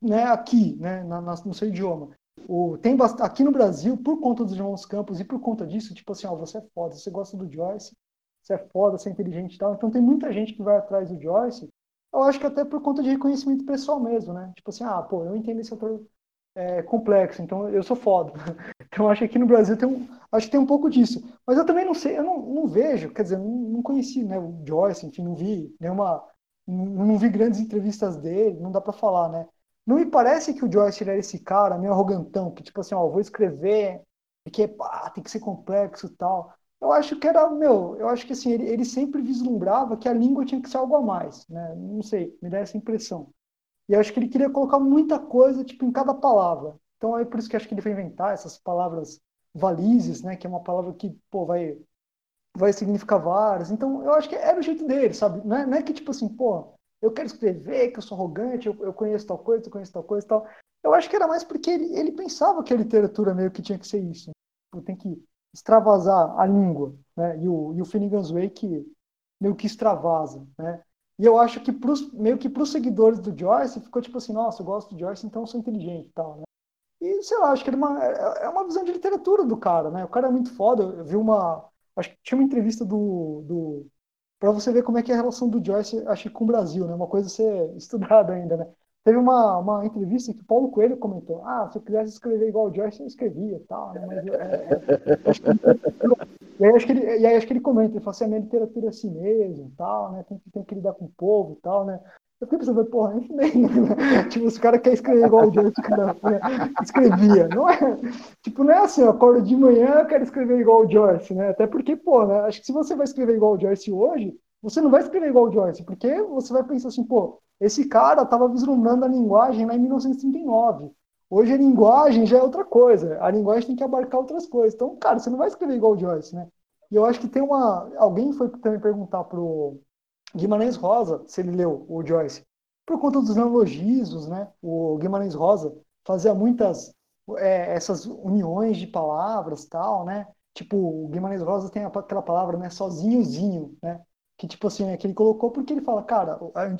[SPEAKER 3] né, aqui, né, na, na, no seu idioma? O, tem aqui no Brasil, por conta dos irmãos Campos e por conta disso, tipo assim, ó, você é foda, você gosta do Joyce, você é foda, você é inteligente e tal. Então tem muita gente que vai atrás do Joyce. Eu acho que até por conta de reconhecimento pessoal mesmo, né? Tipo assim, ah, pô, eu entendo esse autor é, complexo, então eu sou foda. (laughs) Então acho que aqui no Brasil tem um, acho que tem um pouco disso. Mas eu também não sei, eu não, não vejo, quer dizer, não, não conheci, né, o Joyce, enfim, não vi nenhuma, não, não vi grandes entrevistas dele, não dá para falar, né? Não me parece que o Joyce era esse cara meio arrogantão, que tipo assim, ó, vou escrever, porque pá, tem que ser complexo e tal. Eu acho que era, meu, eu acho que assim, ele, ele sempre vislumbrava que a língua tinha que ser algo a mais, né? Não sei, me dá essa impressão. E eu acho que ele queria colocar muita coisa, tipo, em cada palavra. Então é por isso que acho que ele foi inventar essas palavras valizes, né? Que é uma palavra que, pô, vai, vai significar várias. Então eu acho que era o jeito dele, sabe? Não é, não é que, tipo assim, pô, eu quero escrever, que eu sou arrogante, eu, eu conheço tal coisa, eu conheço tal coisa e tal. Eu acho que era mais porque ele, ele pensava que a literatura meio que tinha que ser isso. Né? Tem que extravasar a língua, né? E o, e o Finnegan's Wake meio que extravasa, né? E eu acho que pros, meio que para os seguidores do Joyce ficou tipo assim, nossa, eu gosto do Joyce, então eu sou inteligente e tal, né? E sei lá, acho que é uma, é uma visão de literatura do cara, né? O cara é muito foda. Eu vi uma. Acho que tinha uma entrevista do. do para você ver como é que é a relação do Joyce, acho com o Brasil, né? Uma coisa a ser (laughs) estudada ainda, né? Teve uma, uma entrevista que Paulo Coelho comentou: ah, se eu quisesse escrever igual o Joyce, eu escrevia tal, né? Mas, é, é, que, (laughs) e, aí, acho que ele, e aí acho que ele comenta: ele fala assim, a minha literatura é assim mesmo tal, né? Tem, tem que lidar com o povo e tal, né? Eu fiquei pensando, porra, isso bem, (laughs) né? Tipo, os caras querem escrever igual o Joyce, cara né? escrevia. Não é, tipo, não é assim, eu acordo de manhã, eu quero escrever igual o Joyce, né? Até porque, pô, né? Acho que se você vai escrever igual o Joyce hoje, você não vai escrever igual o Joyce, porque você vai pensar assim, pô, esse cara estava vislumbrando a linguagem lá em 1939. Hoje a linguagem já é outra coisa. A linguagem tem que abarcar outras coisas. Então, cara, você não vai escrever igual o Joyce, né? E eu acho que tem uma. Alguém foi também perguntar pro Guimarães Rosa se ele leu o Joyce. Por conta dos neologismos, né? O Guimarães Rosa fazia muitas é, essas uniões de palavras tal, né? tipo, o Guimarães Rosa tem aquela palavra, né, sozinhozinho, né? Que tipo assim, né, que ele colocou porque ele fala, cara,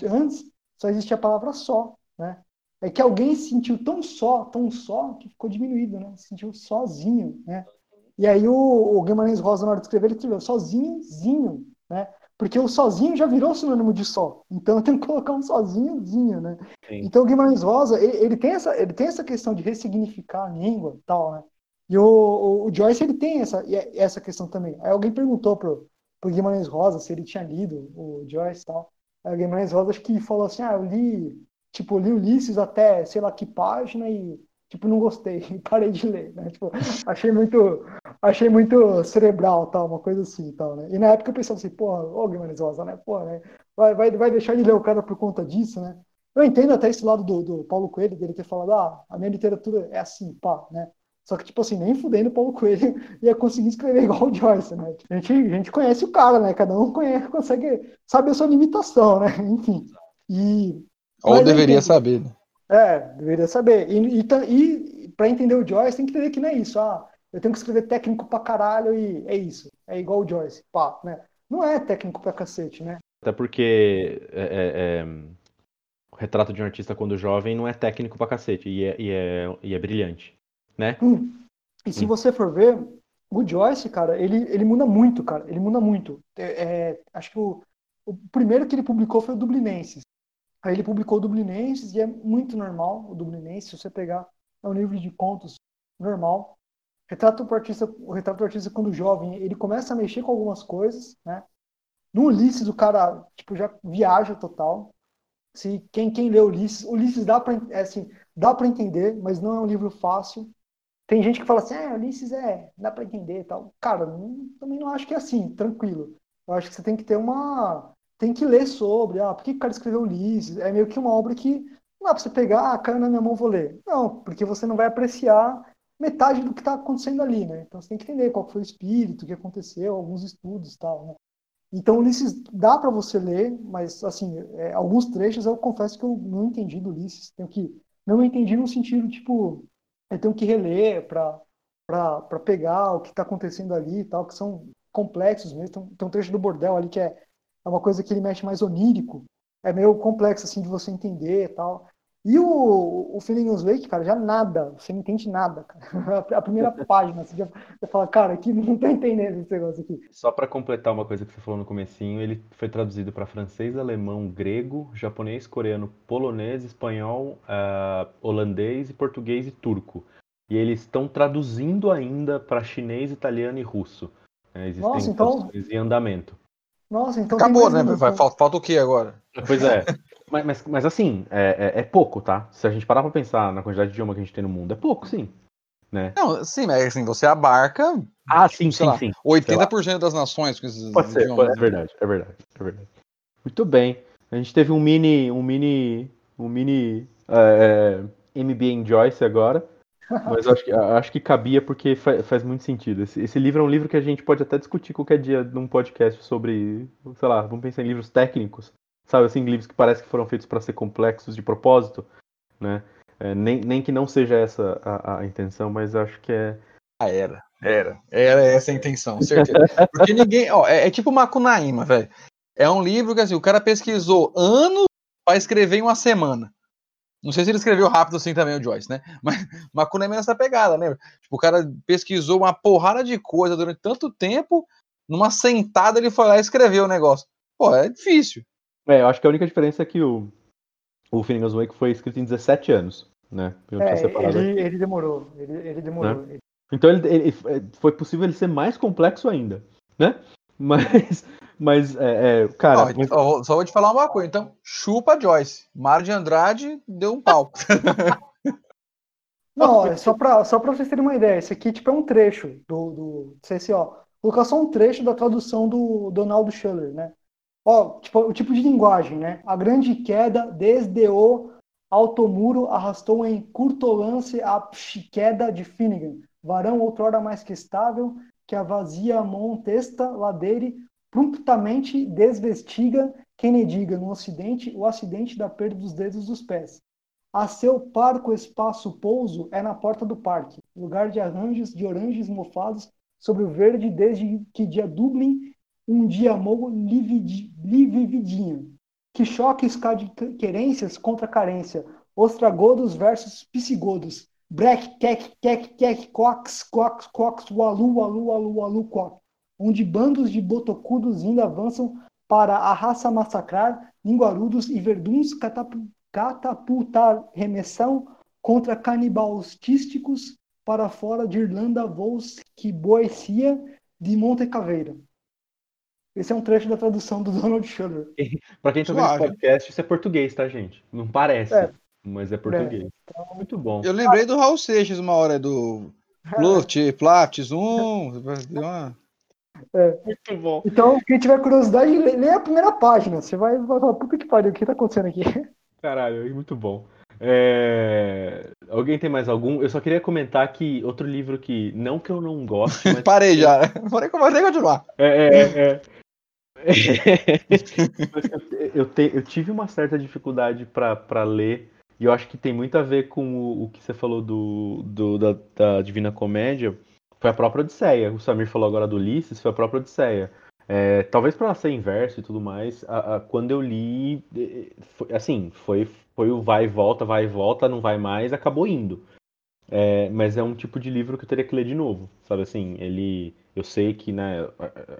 [SPEAKER 3] antes só existia a palavra só, né? É que alguém se sentiu tão só, tão só, que ficou diminuído, né? Se sentiu sozinho, né? E aí o, o Guimarães Rosa, na hora de escrever, ele escreveu sozinhozinho, né? Porque o sozinho já virou sinônimo de só. Então eu tenho que colocar um sozinhozinho, né? Sim. Então o Guimarães Rosa, ele, ele, tem essa, ele tem essa questão de ressignificar a língua e tal, né? E o, o, o, Joyce, ele tem essa, essa questão também. Aí alguém perguntou pro, pro Guimarães Rosa se ele tinha lido o Joyce e tal. Aí o Guimarães Rosa acho que falou assim, ah, eu li, tipo, li Ulisses até sei lá que página e tipo, não gostei, (laughs) parei de ler, né? Tipo, achei muito, achei muito cerebral, tal, uma coisa assim, tal, né? E na época eu pensava assim, porra, ô Guimarães Rosa, né? Porra, né? Vai, vai, vai deixar de ler o cara por conta disso, né? Eu entendo até esse lado do, do Paulo Coelho, dele ter falado, ah, a minha literatura é assim, pá, né? Só que, tipo assim, nem fudendo o Paulo Coelho (laughs) ia conseguir escrever igual o Joyce, né? A gente, a gente conhece o cara, né? Cada um conhece, consegue saber a sua limitação, né? (laughs) Enfim. E,
[SPEAKER 2] Ou deveria saber, né?
[SPEAKER 3] É, deveria saber. E, e, e para entender o Joyce, tem que entender que não é isso. Ah, eu tenho que escrever técnico pra caralho e é isso. É igual o Joyce. Pá, né? Não é técnico pra cacete, né?
[SPEAKER 1] Até porque é, é, é, o retrato de um artista quando jovem não é técnico pra cacete e é, e é, e é brilhante, né?
[SPEAKER 3] Hum. E se hum. você for ver, o Joyce, cara, ele, ele muda muito, cara. Ele muda muito. É, é acho que o, o primeiro que ele publicou foi o Dublinenses. Aí ele publicou Dublinenses e é muito normal o Dublinense, se você pegar, é um livro de contos normal. Retrato do artista, o retrato do artista quando jovem, ele começa a mexer com algumas coisas, né? No Ulisses o cara, tipo, já viaja total. Se quem quem lê Ulisses, Ulisses dá para é assim, dá para entender, mas não é um livro fácil. Tem gente que fala assim, é, Ulisses é, dá para entender e tal. Cara, não, também não acho que é assim, tranquilo. Eu acho que você tem que ter uma tem que ler sobre, ah, por que o cara escreveu Ulisses? É meio que uma obra que não dá pra você pegar, ah, caiu na minha mão, vou ler. Não, porque você não vai apreciar metade do que está acontecendo ali, né? Então você tem que entender qual foi o espírito, o que aconteceu, alguns estudos e tal, né? Então Ulisses dá para você ler, mas assim, é, alguns trechos eu confesso que eu não entendi do Ulisses. Tenho que não entendi no sentido tipo, eu tenho que reler para para pegar o que está acontecendo ali e tal, que são complexos mesmo. Tem, tem um trecho do bordel ali que é é uma coisa que ele mexe mais onírico, é meio complexo assim de você entender e tal. E o, o Feelings Wake, cara, já nada, você não entende nada, cara. (laughs) A primeira página, você já você fala, cara, aqui não tô entendendo esse negócio aqui.
[SPEAKER 1] Só para completar uma coisa que você falou no comecinho, ele foi traduzido para francês, alemão, grego, japonês, coreano, polonês, espanhol, uh, holandês, português e turco. E eles estão traduzindo ainda para chinês, italiano e russo. Né? Existem
[SPEAKER 3] Nossa, então...
[SPEAKER 1] em andamento.
[SPEAKER 3] Nossa, então.
[SPEAKER 2] Acabou, né? Vai, falta, falta o que agora?
[SPEAKER 1] Pois é. (laughs) mas, mas, mas, assim, é, é, é, pouco, tá? Se a gente parar pra pensar na quantidade de idioma que a gente tem no mundo, é pouco, sim. Né?
[SPEAKER 2] Não, sim, mas assim, você abarca.
[SPEAKER 1] Ah, sim, sim, lá, sim.
[SPEAKER 2] 80% das nações com esses
[SPEAKER 1] pode ser, pode, é verdade, é verdade, é verdade. Muito bem. A gente teve um mini. um mini. um mini. É, é MB em Joyce agora. Mas acho que, acho que cabia porque faz, muito sentido. Esse, esse, livro é um livro que a gente pode até discutir qualquer dia num podcast sobre, sei lá, vamos pensar em livros técnicos, sabe assim, livros que parece que foram feitos para ser complexos de propósito, né? É, nem, nem que não seja essa a, a intenção, mas acho que é.
[SPEAKER 2] Ah, era, era, era essa a intenção, certeza. Porque ninguém, ó, é, é tipo Macunaíma, velho. É um livro que assim, o cara pesquisou anos para escrever em uma semana. Não sei se ele escreveu rápido assim também, o Joyce, né? (laughs) Mas Makuna é meio essa pegada, né? Tipo, o cara pesquisou uma porrada de coisa durante tanto tempo, numa sentada ele foi lá e escreveu o negócio. Pô, é difícil.
[SPEAKER 1] É, eu acho que a única diferença é que o, o Finnegan's Wake foi escrito em 17 anos, né?
[SPEAKER 3] É, ele, ele, demorou, ele, ele demorou. Né?
[SPEAKER 1] Então ele, ele, foi possível ele ser mais complexo ainda, né? Mas mas, é, é cara.
[SPEAKER 2] Ó, só vou te falar uma coisa, então. Chupa Joyce. Mário de Andrade deu um pau.
[SPEAKER 3] Não, é só pra, só pra vocês terem uma ideia. Esse aqui tipo, é um trecho do. do sei se, ó. Colocar só um trecho da tradução do Donaldo Schuller, né? Ó, tipo, o tipo de linguagem, né? A grande queda desde o alto muro arrastou em curto lance a queda de Finnegan, varão outrora mais que estável, que a vazia mão testa ladeira promptamente desvestiga quem lhe diga no Ocidente o acidente da perda dos dedos dos pés. A seu parco espaço pouso é na porta do parque, lugar de arranjos de oranges mofados sobre o verde desde que dia Dublin um dia amou livividinho. Que choque de querências contra carência. Ostragodos versus psigodos. Breck, kek, kek, kek, cox, cox, cox, walu, walu, walu, walu, cox. Onde bandos de botocudos ainda avançam para a raça massacrar linguarudos e verduns catapultar remessão contra canibalísticos para fora de Irlanda voos que boecia de Monte Caveira. Esse é um trecho da tradução do (laughs) Donald Schuller.
[SPEAKER 1] Para quem tá vendo esse podcast, isso é português, tá, gente? Não parece, é. Mas é português. É. Então, muito bom.
[SPEAKER 2] Eu lembrei do Raul Seixas uma hora, do (laughs) Pluft, Plat, Zoom.
[SPEAKER 3] É. Muito bom. Então, quem tiver curiosidade, lê a primeira página. Você vai, vai falar, puta que pariu, o que tá acontecendo aqui? (laughs)
[SPEAKER 1] Caralho, muito bom. É... Alguém tem mais algum? Eu só queria comentar que outro livro que, não que eu não goste, mas... (laughs)
[SPEAKER 2] Parei já. Parei, comecei a continuar.
[SPEAKER 1] É, é, é. eu, te, eu, tive uma certa dificuldade para ler, e eu acho que tem muito a ver com o, o que você falou do, do da, da, Divina Comédia. Foi a própria Odisseia. O Samir falou agora do Ulisses, foi a própria Odisseia. É, talvez para ser inverso e tudo mais, a, a, quando eu li, foi, assim, foi, foi o vai e volta, vai e volta, não vai mais, acabou indo. É, mas é um tipo de livro que eu teria que ler de novo, sabe assim, ele eu sei que né,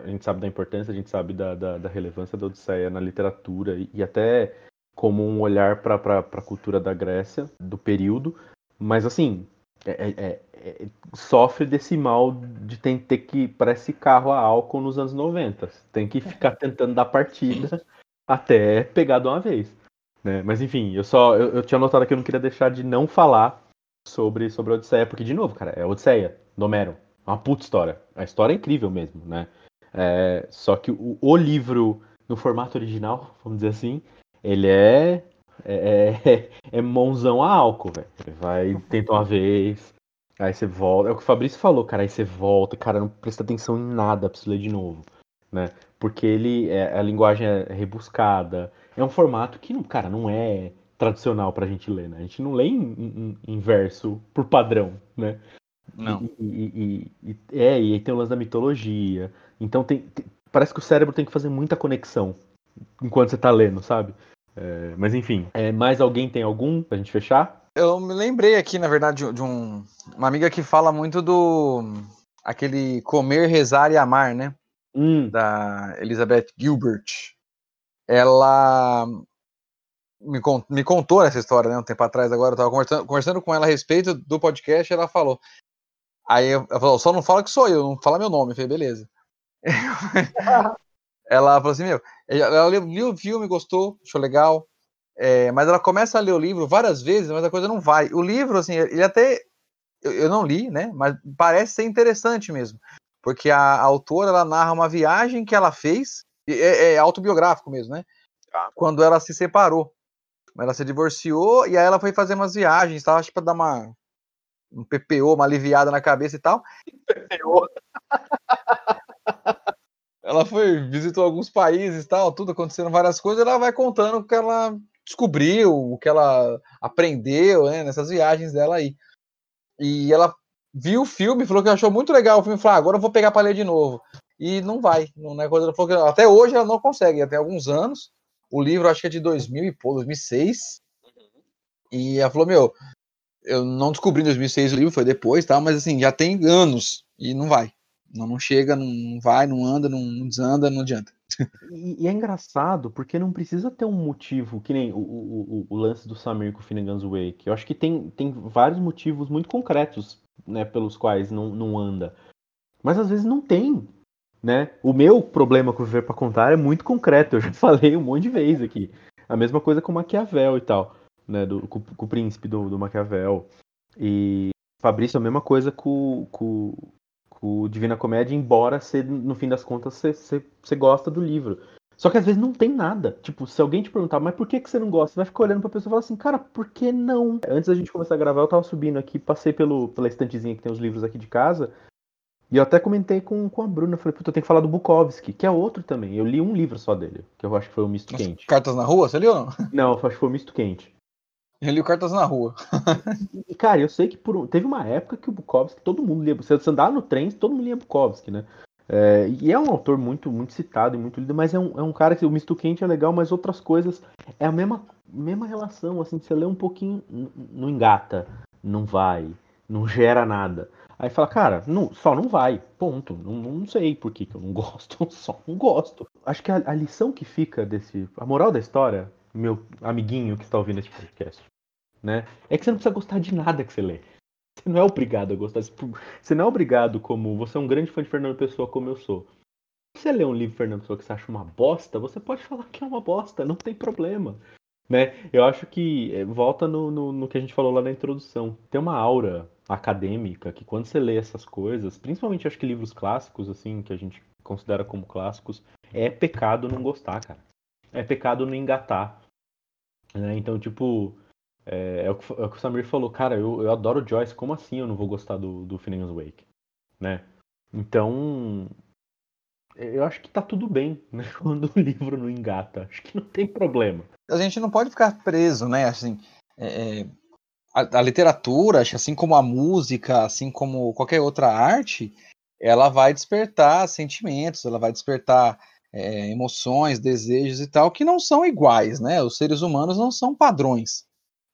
[SPEAKER 1] a gente sabe da importância, a gente sabe da, da, da relevância da Odisseia na literatura e, e até como um olhar para a cultura da Grécia, do período, mas assim, é, é, é, é, sofre desse mal de ter, ter que, parece carro a álcool nos anos 90, tem que ficar tentando dar partida (laughs) até pegar de uma vez. Né? Mas enfim, eu só eu, eu tinha notado que eu não queria deixar de não falar sobre, sobre a Odisseia, porque de novo, cara, é Odisseia, Homero. É uma puta história. A história é incrível mesmo, né? É, só que o, o, livro, no formato original, vamos dizer assim, ele é. É, é, (laughs) é mãozão a álcool, velho. Vai, tenta uma vez, aí você volta. É o que o Fabrício falou, cara. Aí você volta, cara, não presta atenção em nada pra você ler de novo, né? Porque ele. É, a linguagem é rebuscada. É um formato que, cara, não é tradicional pra gente ler, né? A gente não lê em, em, em verso por padrão, né?
[SPEAKER 2] Não.
[SPEAKER 1] E, e, e, é, e aí tem o lance da mitologia. Então tem, tem, parece que o cérebro tem que fazer muita conexão enquanto você tá lendo, sabe? É, mas enfim, é, mais alguém tem algum pra gente fechar?
[SPEAKER 2] Eu me lembrei aqui, na verdade, de um, uma amiga que fala muito do aquele comer, rezar e amar, né?
[SPEAKER 1] Hum.
[SPEAKER 2] Da Elizabeth Gilbert. Ela me, me contou essa história, né? Um tempo atrás, agora eu tava conversando, conversando com ela a respeito do podcast, ela falou Aí ela falou, só não fala que sou eu, não fala meu nome. Eu falei, beleza. (laughs) ela falou assim, meu, ela leu o filme, gostou, achou legal, é, mas ela começa a ler o livro várias vezes, mas a coisa não vai. O livro, assim, ele até, eu, eu não li, né, mas parece ser interessante mesmo, porque a, a autora, ela narra uma viagem que ela fez, é, é autobiográfico mesmo, né, tá. quando ela se separou. Ela se divorciou e aí ela foi fazer umas viagens, tá? acho que pra dar uma um PPO, uma aliviada na cabeça e tal. (laughs) PPO. (laughs) ela foi, visitou alguns países tal, tudo acontecendo várias coisas, ela vai contando o que ela descobriu, o que ela aprendeu, né, nessas viagens dela aí. E ela viu o filme, falou que achou muito legal o filme, falou, ah, agora eu vou pegar para ler de novo. E não vai, não é coisa, falou que até hoje ela não consegue, até alguns anos. O livro acho que é de 2000 e pô, 2006. E ela falou, meu, eu não descobri em 2006 o livro, foi depois, tá? Mas assim, já tem anos e não vai. Não, não chega, não vai, não anda, não, desanda, não adianta. (laughs)
[SPEAKER 1] E, e, é engraçado, porque não precisa ter um motivo, que nem o, o, o lance do Samir com o Finnegan's Wake. Eu acho que tem, tem vários motivos muito concretos, né, pelos quais não, não anda. Mas às vezes não tem, né? O meu problema com o Viver para Contar é muito concreto, eu já (laughs) falei um monte de vezes aqui. A mesma coisa com Maquiavel e tal né, do, com, com o príncipe do, do Maquiavel. E Fabrício, a mesma coisa com, com, com Divina Comédia, embora você, no fim das contas você, você, você gosta do livro. Só que às vezes não tem nada. Tipo, se alguém te perguntar, mas por que, que você não gosta? Você vai ficar olhando pra pessoa e falar assim, cara, por que não? Antes da gente começar a gravar, eu tava subindo aqui, passei pelo, pela estantezinha que tem os livros aqui de casa. E eu até comentei com, com a Bruna, falei, puta, eu tenho que falar do Bukowski, que é outro também. Eu li um livro só dele, que eu acho que foi o Misto Quente.
[SPEAKER 2] Cartas na Rua, você leu?
[SPEAKER 1] Não, eu acho que foi o Misto Quente.
[SPEAKER 2] Eu li Cartas na Rua.
[SPEAKER 1] Cara, eu sei que por teve uma época que o Bukowski, todo mundo lia. Você andava no trem, todo mundo lia Bukowski, né? É, e é um autor muito, muito citado e muito lido, mas é um, é um cara que o misto quente é legal, mas outras coisas é a mesma, mesma relação, assim, você lê um pouquinho, não engata, não vai, não gera nada. Aí fala, cara, não, só não vai, ponto. Não, não sei por que, que eu não (laughs) gosto, só não gosto. Acho que a, a lição que fica desse. A moral da história, meu amiguinho que está ouvindo esse podcast, né? É que você não precisa gostar de nada que você lê. Você não é obrigado a gostar. Você não é obrigado, como você é um grande fã de Fernando Pessoa, como eu sou. Se você lê um livro de Fernando Pessoa que você acha uma bosta, você pode falar que é uma bosta, não tem problema. Né? Eu acho que é, volta no, no, no que a gente falou lá na introdução. Tem uma aura acadêmica que quando você lê essas coisas, principalmente acho que livros clássicos, assim, que a gente considera como clássicos, é pecado não gostar, cara. É pecado não engatar. Né? Então, tipo, é, é o que, é o que o Samir falou, cara, eu, eu adoro Joyce, como assim eu não vou gostar do, do Finnegan's Wake? Né? Então, eu acho que tá tudo bem, né? (laughs) Quando o livro não engata. Acho que não tem problema.
[SPEAKER 2] A gente não pode ficar preso, né? Assim, é, é, a, a literatura, assim como a música, assim como qualquer outra arte, ela vai despertar sentimentos, ela vai despertar é, emoções, desejos e tal, que não são iguais, né? Os seres humanos não são padrões.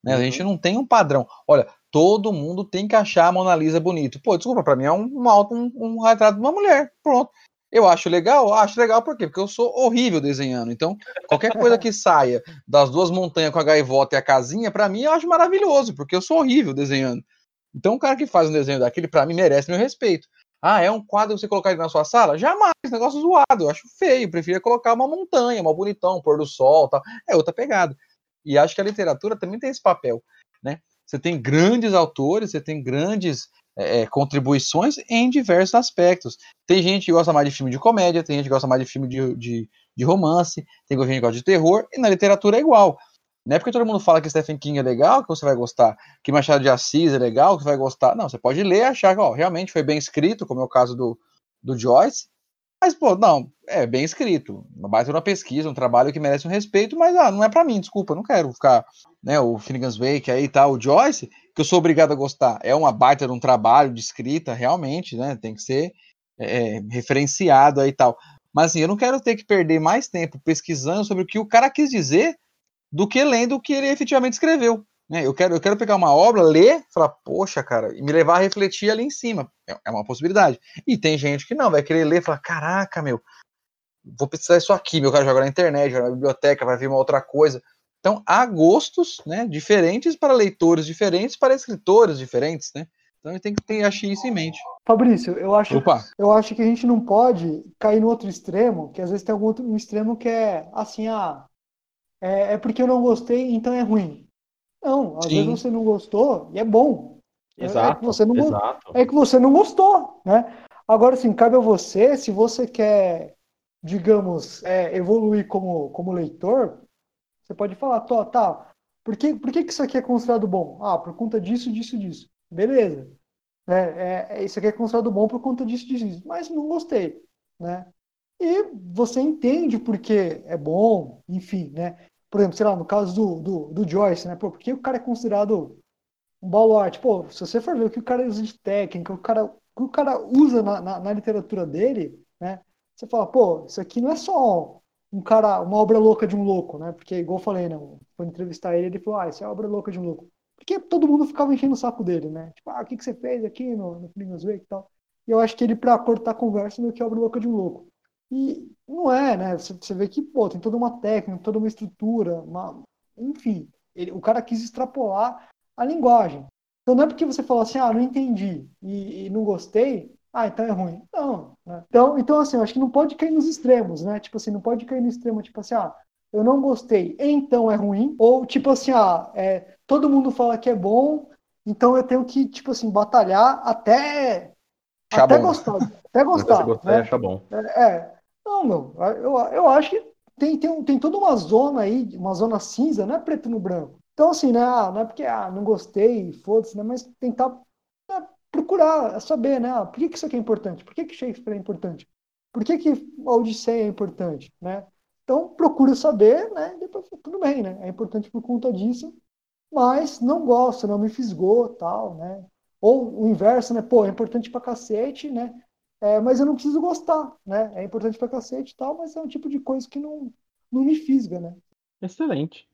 [SPEAKER 2] Né? A gente não tem um padrão. Olha, todo mundo tem que achar a Mona Lisa bonito. Pô, desculpa, pra mim é um, um, um, um retrato de uma mulher. Pronto. Eu acho legal? Acho legal por quê? Porque eu sou horrível desenhando. Então, qualquer coisa que saia das duas montanhas com a gaivota e a casinha, pra mim eu acho maravilhoso, porque eu sou horrível desenhando. Então, o cara que faz um desenho daquele, pra mim, merece meu respeito. Ah, é um quadro você colocar na sua sala? Jamais, negócio zoado. Eu acho feio. Preferia colocar uma montanha, uma bonitão, um pôr do sol tal. É outra pegada. E acho que a literatura também tem esse papel, né? Você tem grandes autores, você tem grandes é, contribuições em diversos aspectos. Tem gente que gosta mais de filme de comédia, tem gente que gosta mais de filme de, de, de romance, tem gente que gosta de terror, e na literatura é igual. Não é porque todo mundo fala que Stephen King é legal que você vai gostar, que Machado de Assis é legal que você vai gostar. Não, você pode ler e achar que ó, realmente foi bem escrito, como é o caso do, do Joyce. Mas, pô, não, é bem escrito. Uma baita uma pesquisa, um trabalho que merece um respeito, mas ah, não é para mim, desculpa, não quero ficar, né, o Finnegan's Wake aí e tal, o Joyce, que eu sou obrigado a gostar. É uma baita de um trabalho de escrita, realmente, né, tem que ser é, referenciado aí e tal. Mas assim, eu não quero ter que perder mais tempo pesquisando sobre o que o cara quis dizer do que lendo o que ele efetivamente escreveu. Né? Eu, quero, eu quero pegar uma obra, ler, falar, poxa, cara, e me levar a refletir ali em cima. É, é uma possibilidade. E tem gente que não, vai querer ler e falar, caraca, meu, vou precisar disso aqui, meu cara joga na internet, joga na biblioteca, vai ver uma outra coisa. Então, há gostos né, diferentes para leitores diferentes, para escritores diferentes, né? Então, tem que ter, acho isso em mente.
[SPEAKER 3] Fabrício, eu acho,
[SPEAKER 2] Opa,
[SPEAKER 3] eu acho que a gente não pode cair no outro extremo, que às vezes tem algum outro um extremo que é assim, ah, é, é porque eu não gostei, então é ruim. Não, às
[SPEAKER 2] Sim.
[SPEAKER 3] vezes você não gostou e é bom. É- é
[SPEAKER 1] Exato.
[SPEAKER 3] que você não
[SPEAKER 1] exato.
[SPEAKER 3] é que você não gostou, né? Agora, assim, cabe a você, se você quer, digamos, é, evoluir como, como leitor, você pode falar, tô, tá, por que, por que que isso aqui é considerado bom? Ah, por conta disso, disso, disso. Beleza. Né? É, é, isso aqui é considerado bom por conta disso, disso, disso. Mas não gostei, né? E você entende por que é bom, enfim, né? Por exemplo, sei lá, no caso do, do, do Joyce, né? Pô, por que o cara é considerado um baluarte? Pô, se você for ver o que o cara usa de técnica, o cara, o que o cara usa na, na, na literatura dele, né? Você fala, pô, isso aqui não é só um cara, uma obra louca de um louco, né? Porque, igual eu falei, né? Quando entrevistar ele, ele falou, ah, isso é obra louca de um louco. Porque todo mundo ficava enchendo o saco dele, né? Tipo, ah, o que, que você fez aqui no, no Wake e tal. E eu acho que ele, pra cortar a conversa, meio que é obra louca de um louco. E não é, né? Você, vê que, pô, tem toda uma técnica, toda uma estrutura, uma... enfim. Ele, o cara quis extrapolar a linguagem. Então não é porque você falou assim, ah, não entendi e, e não gostei, ah, então é ruim. Não. Né? Então, então, assim, eu acho que não pode cair nos extremos, né? Tipo assim, não pode cair no extremo, tipo assim, ah, eu não gostei, então é ruim. Ou tipo assim, ah, é, todo mundo fala que é bom, então eu tenho que, tipo assim, batalhar até,
[SPEAKER 2] Achar
[SPEAKER 3] até
[SPEAKER 2] bom.
[SPEAKER 3] gostar. Até (laughs)
[SPEAKER 1] Se você
[SPEAKER 3] gostar.
[SPEAKER 1] gostar,
[SPEAKER 3] né?
[SPEAKER 1] acha bom.
[SPEAKER 3] É, é. Não, meu, eu, eu acho que tem, tem, tem toda uma zona aí, uma zona cinza, não é preto no branco. Então, assim, né, ah, não é porque, ah, não gostei, foda-se, né, mas tentar né, procurar saber, né, ah, por que que isso aqui é importante? Por que que Shakespeare é importante? Por que que a Odisseia é importante, né? Então, procura saber, né, depois tudo bem, né, é importante por conta disso, mas não gosto, não me fisgou, tal, né? Ou o inverso, né? Pô, é importante pra cacete, né? É, mas eu não preciso gostar, né? É importante pra cacete e tal, mas é um tipo de coisa que não, não me fisga, né?
[SPEAKER 1] Excelente.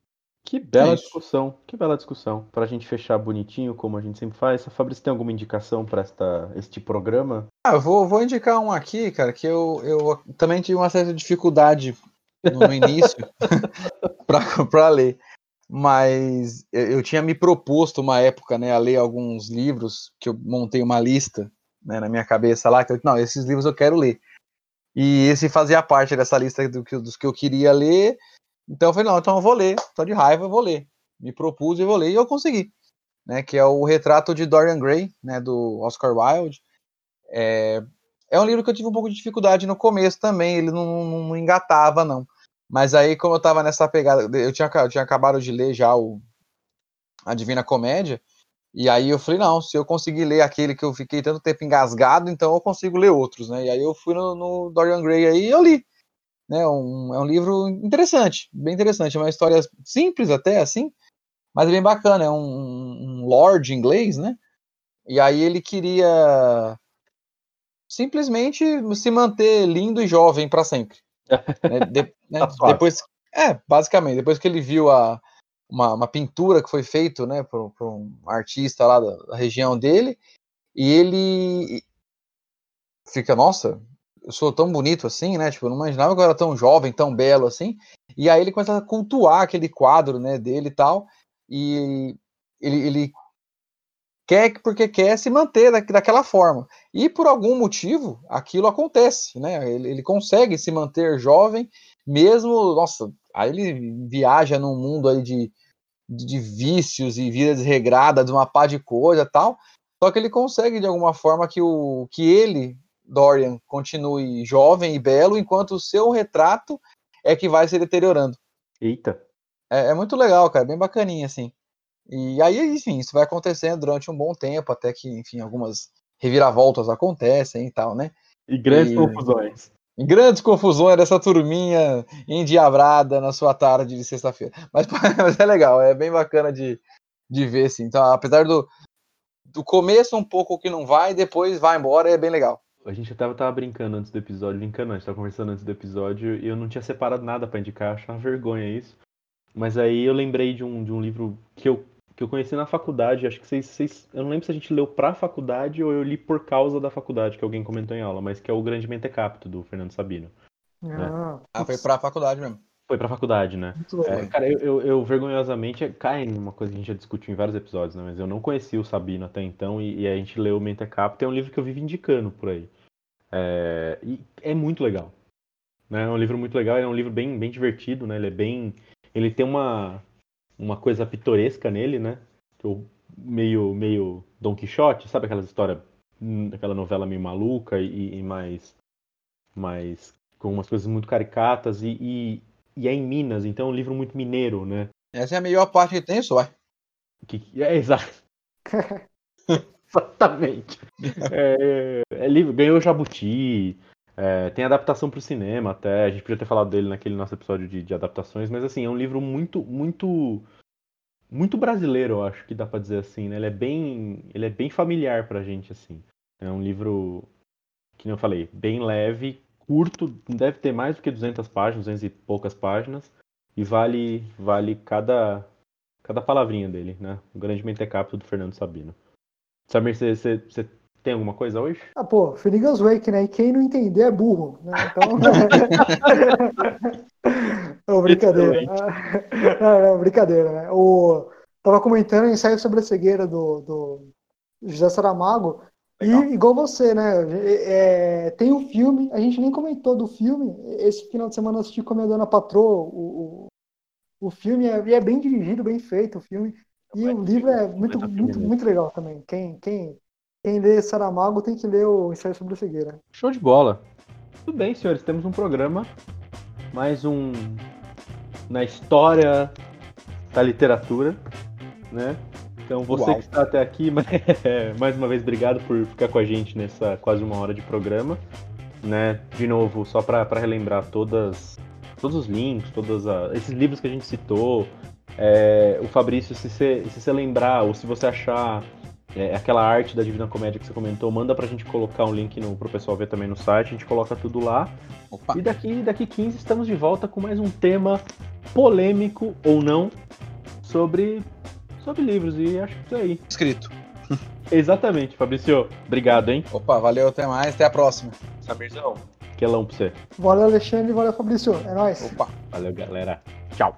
[SPEAKER 1] Que bela
[SPEAKER 2] É
[SPEAKER 1] discussão, que bela discussão. Pra gente fechar bonitinho, como a gente sempre faz. Fabrício, tem alguma indicação pra esta, este programa?
[SPEAKER 2] Ah, vou, vou indicar um aqui, cara, que eu, eu também tive uma certa dificuldade no, (laughs) início (laughs) pra, pra ler. Mas eu, eu tinha me proposto uma época, né, a ler alguns livros, que eu montei uma lista né, na minha cabeça lá, que eu, não, esses livros eu quero ler. E esse fazia parte dessa lista do que, dos que eu queria ler. Então eu falei, não, então eu vou ler, tô de raiva, eu vou ler. Me propus e vou ler, e eu consegui. Né, que é o Retrato de Dorian Gray, né, do Oscar Wilde. É, é um livro que eu tive um pouco de dificuldade no começo também, ele não, não, não engatava, não. Mas aí, como eu tava nessa pegada, eu tinha, eu tinha acabado de ler já o A Divina Comédia, e aí eu falei, não, se eu conseguir ler aquele que eu fiquei tanto tempo engasgado, então eu consigo ler outros, né? E aí eu fui no, no Dorian Gray aí e eu li. Né, um, é um livro interessante, bem interessante, é uma história simples até, assim, mas é bem bacana, é um, um lord inglês, né? E aí ele queria simplesmente se manter lindo e jovem para sempre. né? (laughs) De- né,
[SPEAKER 1] Tá
[SPEAKER 2] depois, é, basicamente, depois que ele viu a, uma, uma pintura que foi feita, né, por, por um artista lá da, da região dele, e ele fica, nossa, eu sou tão bonito assim, né? Tipo, não imaginava que eu era tão jovem, tão belo assim. E aí ele começa a cultuar aquele quadro, né, dele e tal, e ele, ele quer que- porque quer se manter da, daquela forma. E por algum motivo, aquilo acontece, né? Ele, ele consegue se manter jovem, mesmo, nossa, aí ele viaja num mundo aí de, de, de vícios e vida desregrada, de uma pá de coisa e tal. Só que ele consegue, de alguma forma, que, o, que ele, Dorian, continue jovem e belo, enquanto o seu retrato é que vai se deteriorando.
[SPEAKER 1] Eita.
[SPEAKER 2] É, é muito legal, cara, bem bacaninha, assim. E aí, enfim, isso vai acontecendo durante um bom tempo, até que, enfim, algumas reviravoltas acontecem e tal, né?
[SPEAKER 1] E grandes
[SPEAKER 2] E-
[SPEAKER 1] confusões.
[SPEAKER 2] Grandes confusões dessa turminha endiabrada na sua tarde de sexta-feira. Mas, (laughs) mas é legal, é bem bacana de, de ver, assim. Então, apesar do, do começo um pouco que não vai, depois vai embora, é bem legal.
[SPEAKER 1] A gente tava, tava brincando antes do episódio, brincando, a gente tava conversando antes do episódio e eu não tinha separado nada pra indicar, acho uma vergonha isso. Mas aí eu lembrei de um, de um livro que eu, que eu conheci na faculdade, acho que vocês, vocês. Eu não lembro se a gente leu pra faculdade ou eu li por causa da faculdade, que alguém comentou em aula, mas que é o Grande Mentecapto, do Fernando Sabino.
[SPEAKER 3] Ah,
[SPEAKER 2] Ah, foi pra faculdade mesmo.
[SPEAKER 1] Foi pra faculdade, né?
[SPEAKER 3] muito legal.
[SPEAKER 1] É, cara, eu, eu, eu, vergonhosamente cai em uma coisa que a gente já discutiu em vários episódios, né? Mas eu não conhecia o Sabino até então e, e a gente leu o Mentecapto, é um livro que eu vivo indicando por aí. É, e é muito legal. Né? É um livro muito legal, é um livro bem, bem divertido, né? Ele é bem. Ele tem uma, uma coisa pitoresca nele, né? Meio, meio Don Quixote, sabe aquelas histórias, hum, aquela novela meio maluca e, e mais, mais. com umas coisas muito caricatas e, e, e é em Minas, então é um livro muito mineiro, né?
[SPEAKER 2] Essa é a melhor parte que tem, só.
[SPEAKER 1] Que, é exato. (laughs) Exatamente. É, é livro, ganhou Jabuti, é, tem adaptação para o cinema até. A gente podia ter falado dele naquele nosso episódio de, de adaptações, mas assim, é um livro muito, muito, muito brasileiro, eu acho que dá para dizer assim, né? Ele é bem, ele é bem familiar pra gente, assim. É um livro, que eu falei, bem leve, curto, deve ter mais do que 200 páginas, 200 e poucas páginas, e vale, vale cada, cada palavrinha dele, né? O grande mentecapto do Fernando Sabino. Samir, você tem alguma coisa hoje?
[SPEAKER 3] Ah, pô, Finnegan's Wake, né? E quem não entender é burro, né? Então. (laughs) Não, brincadeira. Não, não, brincadeira, né? O... Tava comentando o ensaio sobre a cegueira do, do José Saramago.
[SPEAKER 2] Legal.
[SPEAKER 3] E igual você, né? é, tem o filme, a gente nem comentou do filme. Esse final de semana eu assisti com a minha dona patroa o, o, o filme, é, é bem dirigido, bem feito o filme. E o livro é muito, muito, muito legal também. Quem, quem, quem lê Saramago tem que ler o ensaio sobre a cegueira.
[SPEAKER 1] Show de bola. Tudo bem, senhores, temos um programa, mais um na história da literatura, né? Então você
[SPEAKER 2] Uau.
[SPEAKER 1] que está até aqui, (laughs) mais uma vez obrigado por ficar com a gente nessa quase uma hora de programa, né? De novo, só para relembrar todas todos os links, todos esses livros que a gente citou, É, o Fabrício, se você lembrar, ou se você achar é, aquela arte da Divina Comédia que você comentou, manda pra gente colocar um link no, pro pessoal ver também no site, a gente coloca tudo lá.
[SPEAKER 2] Opa.
[SPEAKER 1] E daqui, daqui 15 estamos de volta com mais um tema polêmico ou não sobre, sobre livros. E acho que isso aí.
[SPEAKER 2] Escrito. (laughs)
[SPEAKER 1] Exatamente, Fabrício. Obrigado, hein?
[SPEAKER 2] Opa, valeu, até mais, até a próxima.
[SPEAKER 1] Samirzão. Quelão pra você.
[SPEAKER 3] Valeu, Alexandre. Valeu, Fabrício. É nóis.
[SPEAKER 2] Opa.
[SPEAKER 1] Valeu, galera. Tchau.